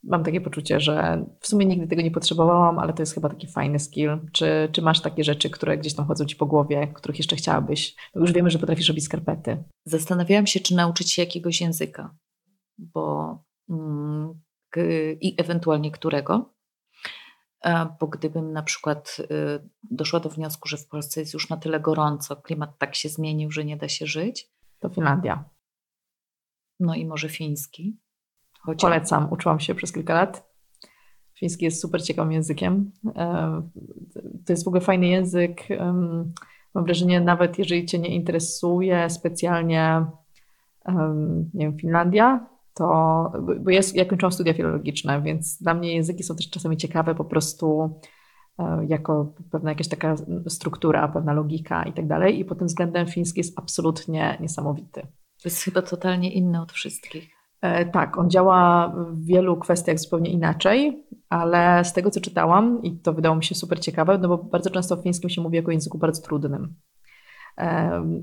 Mam takie poczucie, że w sumie nigdy tego nie potrzebowałam, ale to jest chyba taki fajny skill. Czy, czy masz takie rzeczy, które gdzieś tam chodzą ci po głowie, których jeszcze chciałabyś? No już wiemy, że potrafisz robić skarpety. Zastanawiałam się, czy nauczyć się jakiegoś języka, bo mm, i ewentualnie którego. Bo gdybym na przykład y, doszła do wniosku, że w Polsce jest już na tyle gorąco, klimat tak się zmienił, że nie da się żyć. To Finlandia. No i może fiński. Choć... Polecam, uczyłam się przez kilka lat. Fiński jest super ciekawym językiem. E, to jest w ogóle fajny język. Mam wrażenie, nawet jeżeli Cię nie interesuje specjalnie, nie wiem, Finlandia, to, bo jest, ja kończyłam studia filologiczne, więc dla mnie języki są też czasami ciekawe po prostu e, jako pewna jakaś taka struktura, pewna logika i tak dalej. I pod tym względem fiński jest absolutnie niesamowity. To jest chyba totalnie inny od wszystkich. E, tak, on działa w wielu kwestiach zupełnie inaczej, ale z tego co czytałam, i to wydało mi się super ciekawe, no bo bardzo często w fińskim się mówi jako języku bardzo trudnym.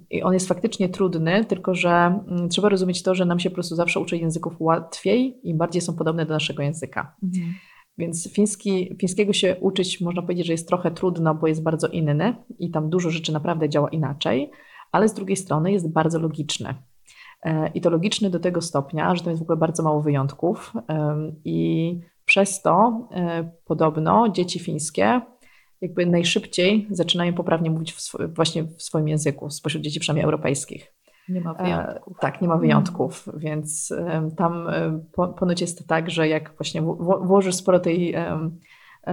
I on jest faktycznie trudny, tylko że mm, trzeba rozumieć to, że nam się po prostu zawsze uczy języków łatwiej i bardziej są podobne do naszego języka. Mhm. Więc fiński, fińskiego się uczyć można powiedzieć, że jest trochę trudno, bo jest bardzo inny i tam dużo rzeczy naprawdę działa inaczej, ale z drugiej strony jest bardzo logiczny. I to logiczny do tego stopnia, że tam jest w ogóle bardzo mało wyjątków i przez to podobno dzieci fińskie jakby najszybciej zaczynają poprawnie mówić w sw- właśnie w swoim języku, spośród dzieci przynajmniej europejskich. Nie ma wyjątków. E, tak, nie ma wyjątków, mm. więc e, tam e, po, ponoć jest tak, że jak właśnie włożysz sporo, tej, e,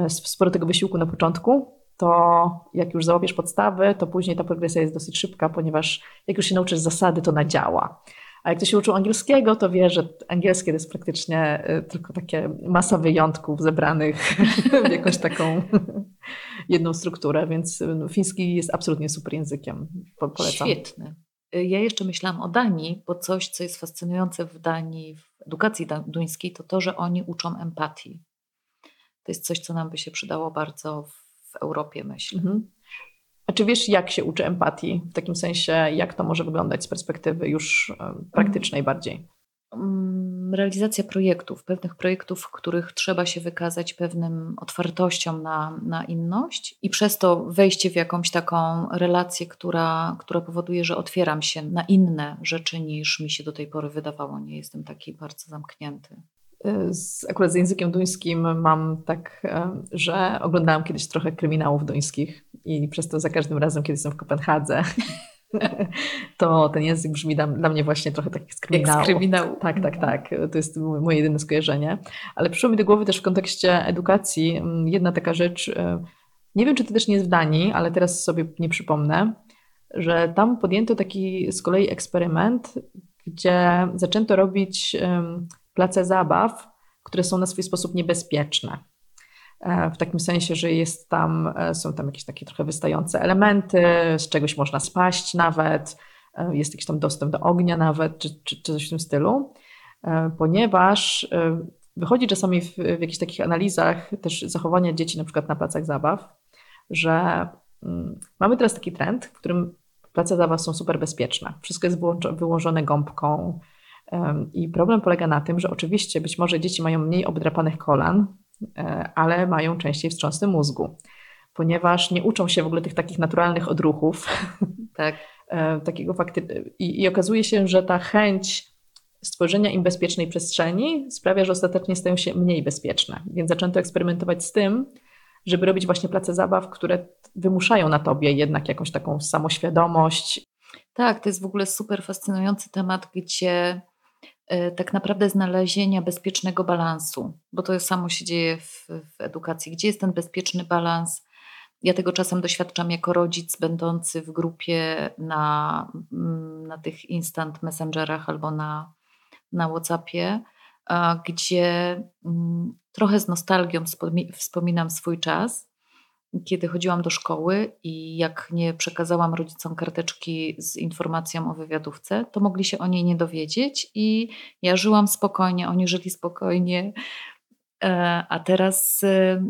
sporo tego wysiłku na początku, to jak już załapiesz podstawy, to później ta progresja jest dosyć szybka, ponieważ jak już się nauczysz zasady, to na działa. A jak ktoś się uczył angielskiego, to wie, że angielskie to jest praktycznie tylko takie masa wyjątków zebranych w jakąś taką jedną strukturę, więc no, fiński jest absolutnie super językiem. Polecam. Świetny. Ja jeszcze myślałam o Danii, bo coś, co jest fascynujące w Danii, w edukacji duńskiej, to to, że oni uczą empatii. To jest coś, co nam by się przydało bardzo w Europie, myślę. Mhm. A czy wiesz, jak się uczy empatii? W takim sensie, jak to może wyglądać z perspektywy już praktycznej bardziej? Mm, realizacja projektów, pewnych projektów, w których trzeba się wykazać pewnym otwartością na, na inność i przez to wejście w jakąś taką relację, która, która powoduje, że otwieram się na inne rzeczy niż mi się do tej pory wydawało. Nie jestem taki bardzo zamknięty. Z, akurat z językiem duńskim mam tak, że oglądałam kiedyś trochę kryminałów duńskich i przez to za każdym razem, kiedy jestem w Kopenhadze to ten język brzmi dla, dla mnie właśnie trochę tak jak z kryminału. Jak z kryminału. Tak, tak, tak. To jest moje jedyne skojarzenie. Ale przyszło mi do głowy też w kontekście edukacji jedna taka rzecz, e, nie wiem czy to też nie jest w Danii, ale teraz sobie nie przypomnę, że tam podjęto taki z kolei eksperyment, gdzie zaczęto robić place zabaw, które są na swój sposób niebezpieczne. E, w takim sensie, że jest tam, e, są tam jakieś takie trochę wystające elementy, z czegoś można spaść nawet, e, jest jakiś tam dostęp do ognia nawet, czy, czy, czy coś w tym stylu, ponieważ wychodzi czasami w, w jakichś takich analizach też zachowania dzieci na przykład na placach zabaw, że mm, mamy teraz taki trend, w którym place zabaw są super bezpieczne. Wszystko jest wyłożone gąbką, i problem polega na tym, że oczywiście być może dzieci mają mniej obdrapanych kolan, ale mają częściej wstrząsy mózgu, ponieważ nie uczą się w ogóle tych takich naturalnych odruchów. Tak. E, takiego fakty... I, I okazuje się, że ta chęć stworzenia im bezpiecznej przestrzeni sprawia, że ostatecznie stają się mniej bezpieczne. Więc zaczęto eksperymentować z tym, żeby robić właśnie place zabaw, które wymuszają na tobie jednak jakąś taką samoświadomość. Tak, to jest w ogóle super fascynujący temat, gdzie E, tak naprawdę znalezienia bezpiecznego balansu, bo to samo się dzieje w, w, edukacji. Gdzie jest ten bezpieczny balans? Ja tego czasem doświadczam jako rodzic będący w grupie na, mm, na tych instant messengerach albo na, na WhatsAppie, gdzie mm, trochę z nostalgią wspominam swój czas kiedy chodziłam do szkoły i jak nie przekazałam rodzicom karteczki z informacją o wywiadówce, to mogli się o niej nie dowiedzieć i ja żyłam spokojnie, oni żyli spokojnie, e, a teraz e,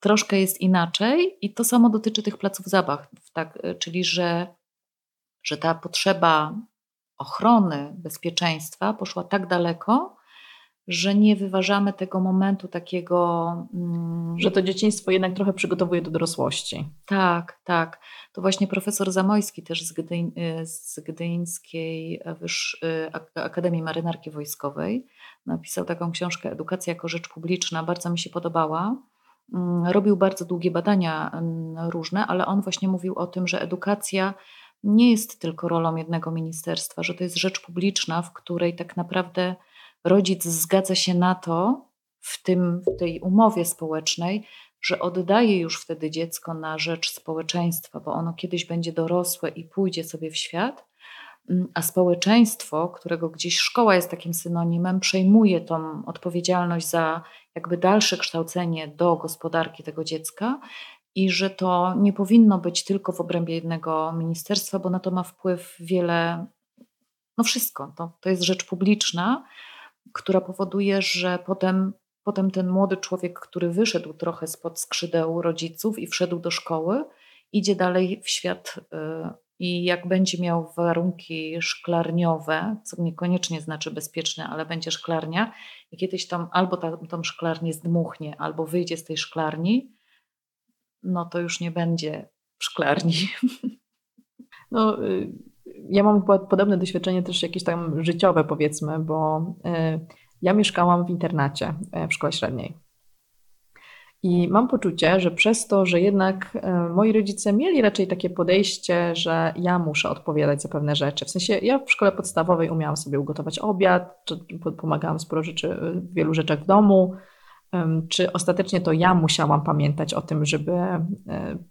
troszkę jest inaczej i to samo dotyczy tych placów zabaw, tak, e, czyli że, że ta potrzeba ochrony, bezpieczeństwa poszła tak daleko, że nie wyważamy tego momentu takiego. Mm, że to dzieciństwo jednak trochę przygotowuje do dorosłości. Tak, tak. To właśnie profesor Zamojski też z, Gdyń, y, z Gdyńskiej y, Akademii Marynarki Wojskowej napisał taką książkę Edukacja jako rzecz publiczna. Bardzo mi się podobała. Mm, robił bardzo długie badania różne, ale on właśnie mówił o tym, że edukacja nie jest tylko rolą jednego ministerstwa, że to jest rzecz publiczna, w której tak naprawdę rodzic zgadza się na to w, tym, w tej umowie społecznej, że oddaje już wtedy dziecko na rzecz społeczeństwa, bo ono kiedyś będzie dorosłe i pójdzie sobie w świat, mm, a społeczeństwo, którego gdzieś szkoła jest takim synonimem, przejmuje tą odpowiedzialność za jakby dalsze kształcenie do gospodarki tego dziecka i że to nie powinno być tylko w obrębie jednego ministerstwa, bo na to ma wpływ wiele, no wszystko. To, to jest rzecz publiczna, która powoduje, że potem, potem ten młody człowiek, który wyszedł trochę spod skrzydeł rodziców i wszedł do szkoły, idzie dalej w świat y, i jak będzie miał warunki szklarniowe, co niekoniecznie znaczy bezpieczne, ale będzie szklarnia, i kiedyś tam albo ta, tą szklarnię zdmuchnie, albo wyjdzie z tej szklarni, no to już nie będzie w szklarni. No, y, ja mam podobne doświadczenie też jakieś tam życiowe powiedzmy, bo ja mieszkałam w internacie w szkole średniej. I mam poczucie, że przez to, że jednak e, moi rodzice mieli raczej takie podejście, że ja muszę odpowiadać za pewne rzeczy. W sensie ja w szkole podstawowej umiałam sobie ugotować obiad, pomagałam sporo rzeczy, w wielu rzeczach w domu. Czy ostatecznie to ja musiałam pamiętać o tym, żeby e,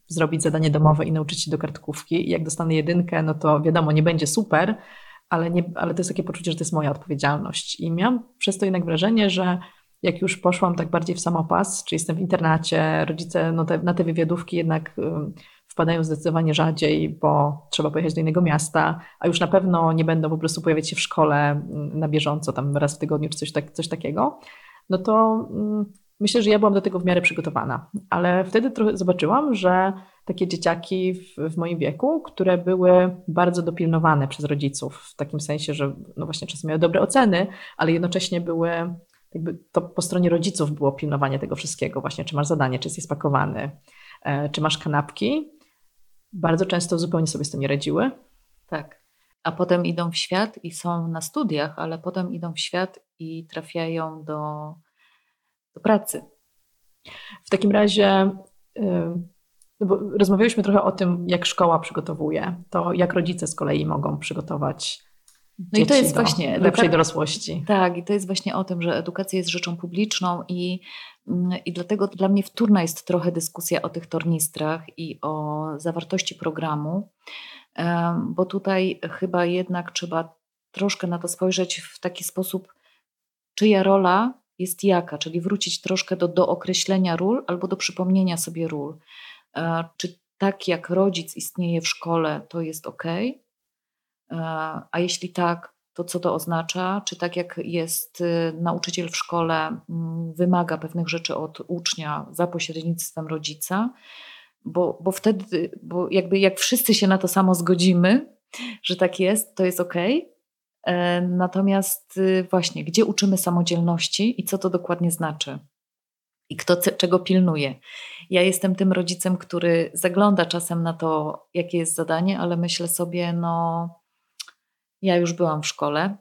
zrobić zadanie domowe i nauczyć się do kartkówki? I jak dostanę jedynkę, no to wiadomo, nie będzie super, ale, nie, ale to jest takie poczucie, że to jest moja odpowiedzialność. I miałam przez to jednak wrażenie, że jak już poszłam tak bardziej w samopas, czy jestem w internacie, rodzice no te, na te wywiadówki jednak wpadają zdecydowanie rzadziej, bo trzeba pojechać do innego miasta, a już na pewno nie będą po prostu pojawiać się w szkole na bieżąco, tam raz w tygodniu czy coś, tak, coś takiego, no to myślę, że ja byłam do tego w miarę przygotowana. Ale wtedy trochę zobaczyłam, że takie dzieciaki w, w, moim wieku, które były bardzo dopilnowane przez rodziców, w takim sensie, że no właśnie czasem miały dobre oceny, ale jednocześnie były jakby to po stronie rodziców było pilnowanie tego wszystkiego, właśnie czy masz zadanie, czy jesteś spakowany, e, czy masz kanapki. Bardzo często zupełnie sobie z tym nie radziły. Tak. A potem idą w świat i są na studiach, ale potem idą w świat i trafiają do, do pracy. W takim razie, no bo rozmawialiśmy trochę o tym, jak szkoła przygotowuje, to jak rodzice z kolei mogą przygotować no i to jest właśnie lepszej dorosłości. Tak, i to jest właśnie o tym, że edukacja jest rzeczą publiczną i, mm, i dlatego dla mnie wtórna jest trochę dyskusja o tych tornistrach i o zawartości programu, bo tutaj chyba jednak trzeba troszkę na to spojrzeć w taki sposób, czyja rola jest jaka, czyli wrócić troszkę do, do określenia ról albo do przypomnienia sobie ról. E, czy tak jak rodzic istnieje w szkole, to jest ok, E, a jeśli tak, to co to oznacza? Czy tak jak jest y, nauczyciel w szkole, mm, wymaga pewnych rzeczy od ucznia za pośrednictwem rodzica? Bo, bo wtedy, bo jakby jak wszyscy się na to samo zgodzimy, że tak jest, to jest ok. E, natomiast y, właśnie, gdzie uczymy samodzielności i co to dokładnie znaczy? I kto czego pilnuje? Ja jestem tym rodzicem, który zagląda czasem na to, jakie jest zadanie, ale myślę sobie, no ja już byłam w szkole.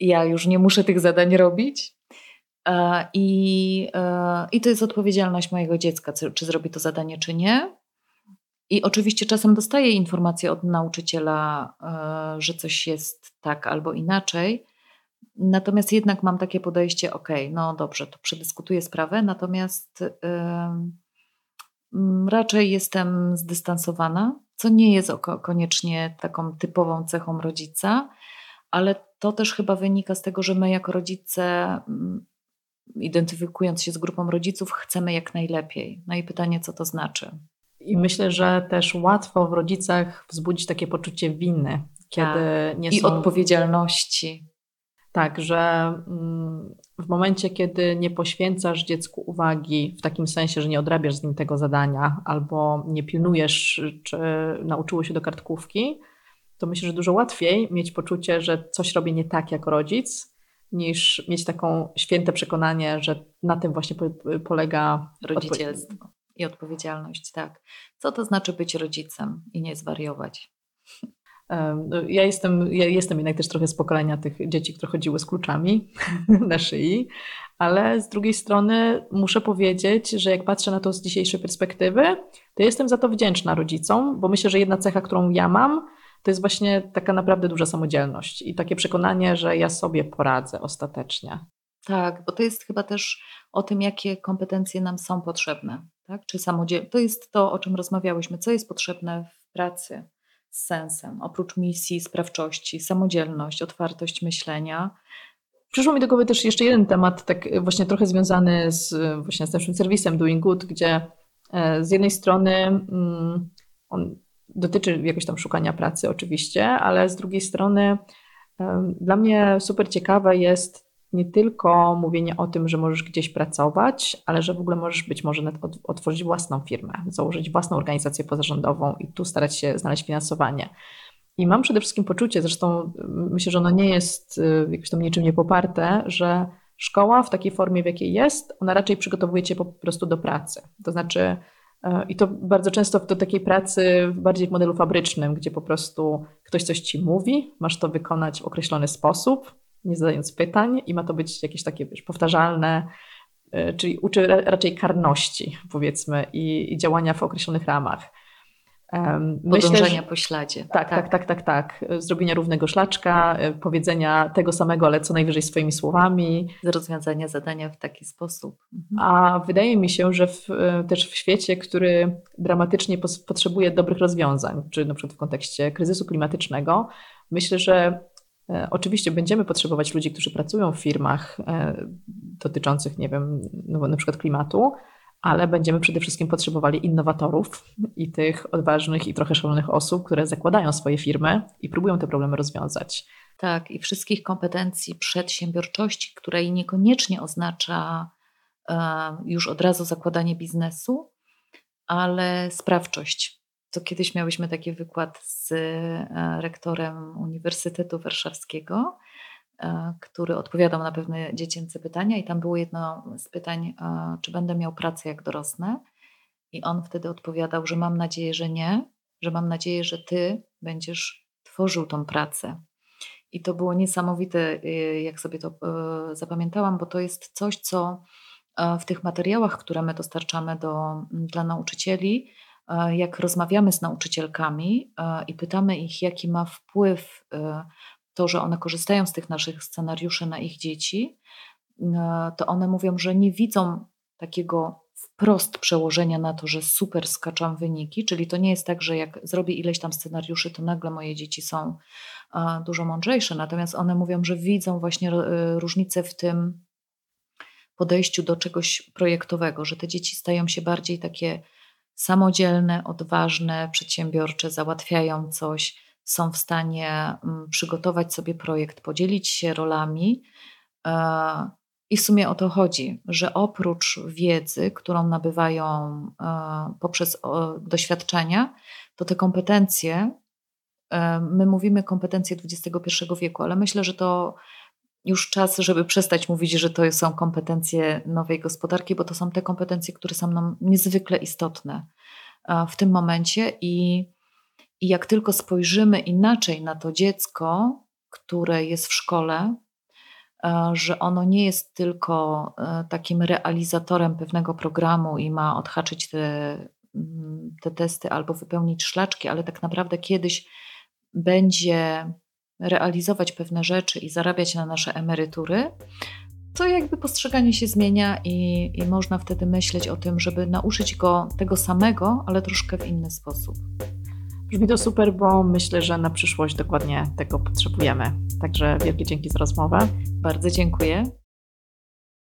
Ja już nie muszę tych zadań robić. E, I, e, I to jest odpowiedzialność mojego dziecka, czy zrobi to zadanie, czy nie. I oczywiście czasem dostaję informację od nauczyciela, e, że coś jest tak albo inaczej. Natomiast jednak mam takie podejście, ok, no dobrze, to przedyskutuję sprawę, natomiast raczej jestem zdystansowana co nie jest koniecznie taką typową cechą rodzica, ale to też chyba wynika z tego, że my jako rodzice, identyfikując się z grupą rodziców, chcemy jak najlepiej. No i pytanie, co to znaczy? I myślę, że też łatwo w rodzicach wzbudzić takie poczucie winy, kiedy tak. nie są... I odpowiedzialności. Tak, że mm, w momencie, kiedy nie poświęcasz dziecku uwagi w takim sensie, że nie odrabiasz z nim tego zadania albo nie pilnujesz, czy nauczyło się do kartkówki, to myślę, że dużo łatwiej mieć poczucie, że coś robię nie tak jako rodzic, niż mieć taką święte przekonanie, że na tym właśnie polega rodzicielstwo i odpowiedzialność, tak. Co to znaczy być rodzicem i nie zwariować? No, ja jestem, ja jestem jednak też trochę z pokolenia tych dzieci, które chodziły z kluczami na szyi, ale z drugiej strony muszę powiedzieć, że jak patrzę na to z dzisiejszej perspektywy, to jestem za to wdzięczna rodzicom, bo myślę, że jedna cecha, którą ja mam, to jest właśnie taka naprawdę duża samodzielność i takie przekonanie, że ja sobie poradzę ostatecznie. Tak, bo to jest chyba też o tym, jakie kompetencje nam są potrzebne. Tak? Czy samodziel... To jest to, o czym rozmawiałyśmy, co jest potrzebne w pracy z sensem, oprócz misji, sprawczości, samodzielność, otwartość myślenia. Przyszło mi do głowy też jeszcze jeden temat, tak właśnie trochę związany z, właśnie z naszym serwisem Doing Good, gdzie e, z jednej strony mm, on dotyczy jakoś tam szukania pracy oczywiście, ale z drugiej strony dla mnie super ciekawe jest nie tylko mówienie o tym, że możesz gdzieś pracować, ale że w ogóle możesz być może otworzyć własną firmę, założyć własną organizację pozarządową i tu starać się znaleźć finansowanie. I mam przede wszystkim poczucie, zresztą myślę, że ono nie jest y, jakoś tam niczym niepoparte, że szkoła w takiej formie, w jakiej jest, ona raczej przygotowuje cię po prostu do pracy. To znaczy, I to bardzo często do takiej pracy bardziej w modelu fabrycznym, gdzie po prostu ktoś coś ci mówi, masz to wykonać w określony sposób, nie zadając pytań, i ma to być jakieś takie wiesz, powtarzalne, e, czyli uczy raczej karności, powiedzmy, i, i działania w określonych ramach. Podążenia po śladzie. Tak, tak, tak, tak, tak. Zrobienia równego szlaczka, e, powiedzenia tego samego, ale co najwyżej swoimi słowami. Rozwiązania zadania w taki sposób. Mhm. A wydaje mi się, że w, e, też w świecie, który dramatycznie potrzebuje dobrych rozwiązań, czy na przykład w kontekście kryzysu klimatycznego, myślę, że e, Oczywiście będziemy potrzebować ludzi, którzy pracują w firmach dotyczących, nie wiem, no, na przykład klimatu, ale będziemy przede wszystkim potrzebowali innowatorów i tych odważnych i trochę szalonych osób, które zakładają swoje firmy i próbują te problemy rozwiązać. Tak, i wszystkich kompetencji przedsiębiorczości, której niekoniecznie oznacza e, już od razu zakładanie biznesu, ale sprawczość. To kiedyś miałyśmy taki wykład z e, rektorem Uniwersytetu Warszawskiego, który odpowiadał na pewne dziecięce pytania, i tam było jedno z pytań, e, czy będę miał pracę jak dorosnę. I on wtedy odpowiadał, że mam nadzieję, że nie, że mam nadzieję, że ty będziesz tworzył tą pracę. I to było niesamowite, y, jak sobie to e, zapamiętałam, bo to jest coś, co w tych materiałach, które my dostarczamy do, dla nauczycieli, jak rozmawiamy z nauczycielkami i pytamy ich, jaki ma wpływ to, że one korzystają z tych naszych scenariuszy na ich dzieci, e, to one mówią, że nie widzą takiego wprost przełożenia na to, że super skaczą wyniki, czyli to nie jest tak, że jak zrobię ileś tam scenariuszy, to nagle moje dzieci są e, dużo mądrzejsze, natomiast one mówią, że widzą właśnie e, różnicę w tym podejściu do czegoś projektowego, że te dzieci stają się bardziej takie samodzielne, odważne, przedsiębiorcze, załatwiają coś, są w stanie mm, przygotować sobie projekt, podzielić się rolami. E, I w sumie o to chodzi, że oprócz wiedzy, którą nabywają e, poprzez doświadczenia, to te kompetencje, e, my mówimy kompetencje XXI wieku, ale myślę, że to już czas, żeby przestać mówić, że to są kompetencje nowej gospodarki, bo to są te kompetencje, które są nam niezwykle istotne w tym momencie i i jak tylko spojrzymy inaczej na to dziecko, które jest w szkole, e, że ono nie jest tylko e, takim realizatorem pewnego programu i ma odhaczyć te, mm, te testy albo wypełnić szlaczki, ale tak naprawdę kiedyś będzie realizować pewne rzeczy i zarabiać na nasze emerytury, to jakby postrzeganie się zmienia i, i można wtedy myśleć o tym, żeby nauczyć go tego samego, ale troszkę w inny sposób. Brzmi to super, bo myślę, że na przyszłość dokładnie tego potrzebujemy. Także wielkie dzięki za rozmowę. Bardzo dziękuję.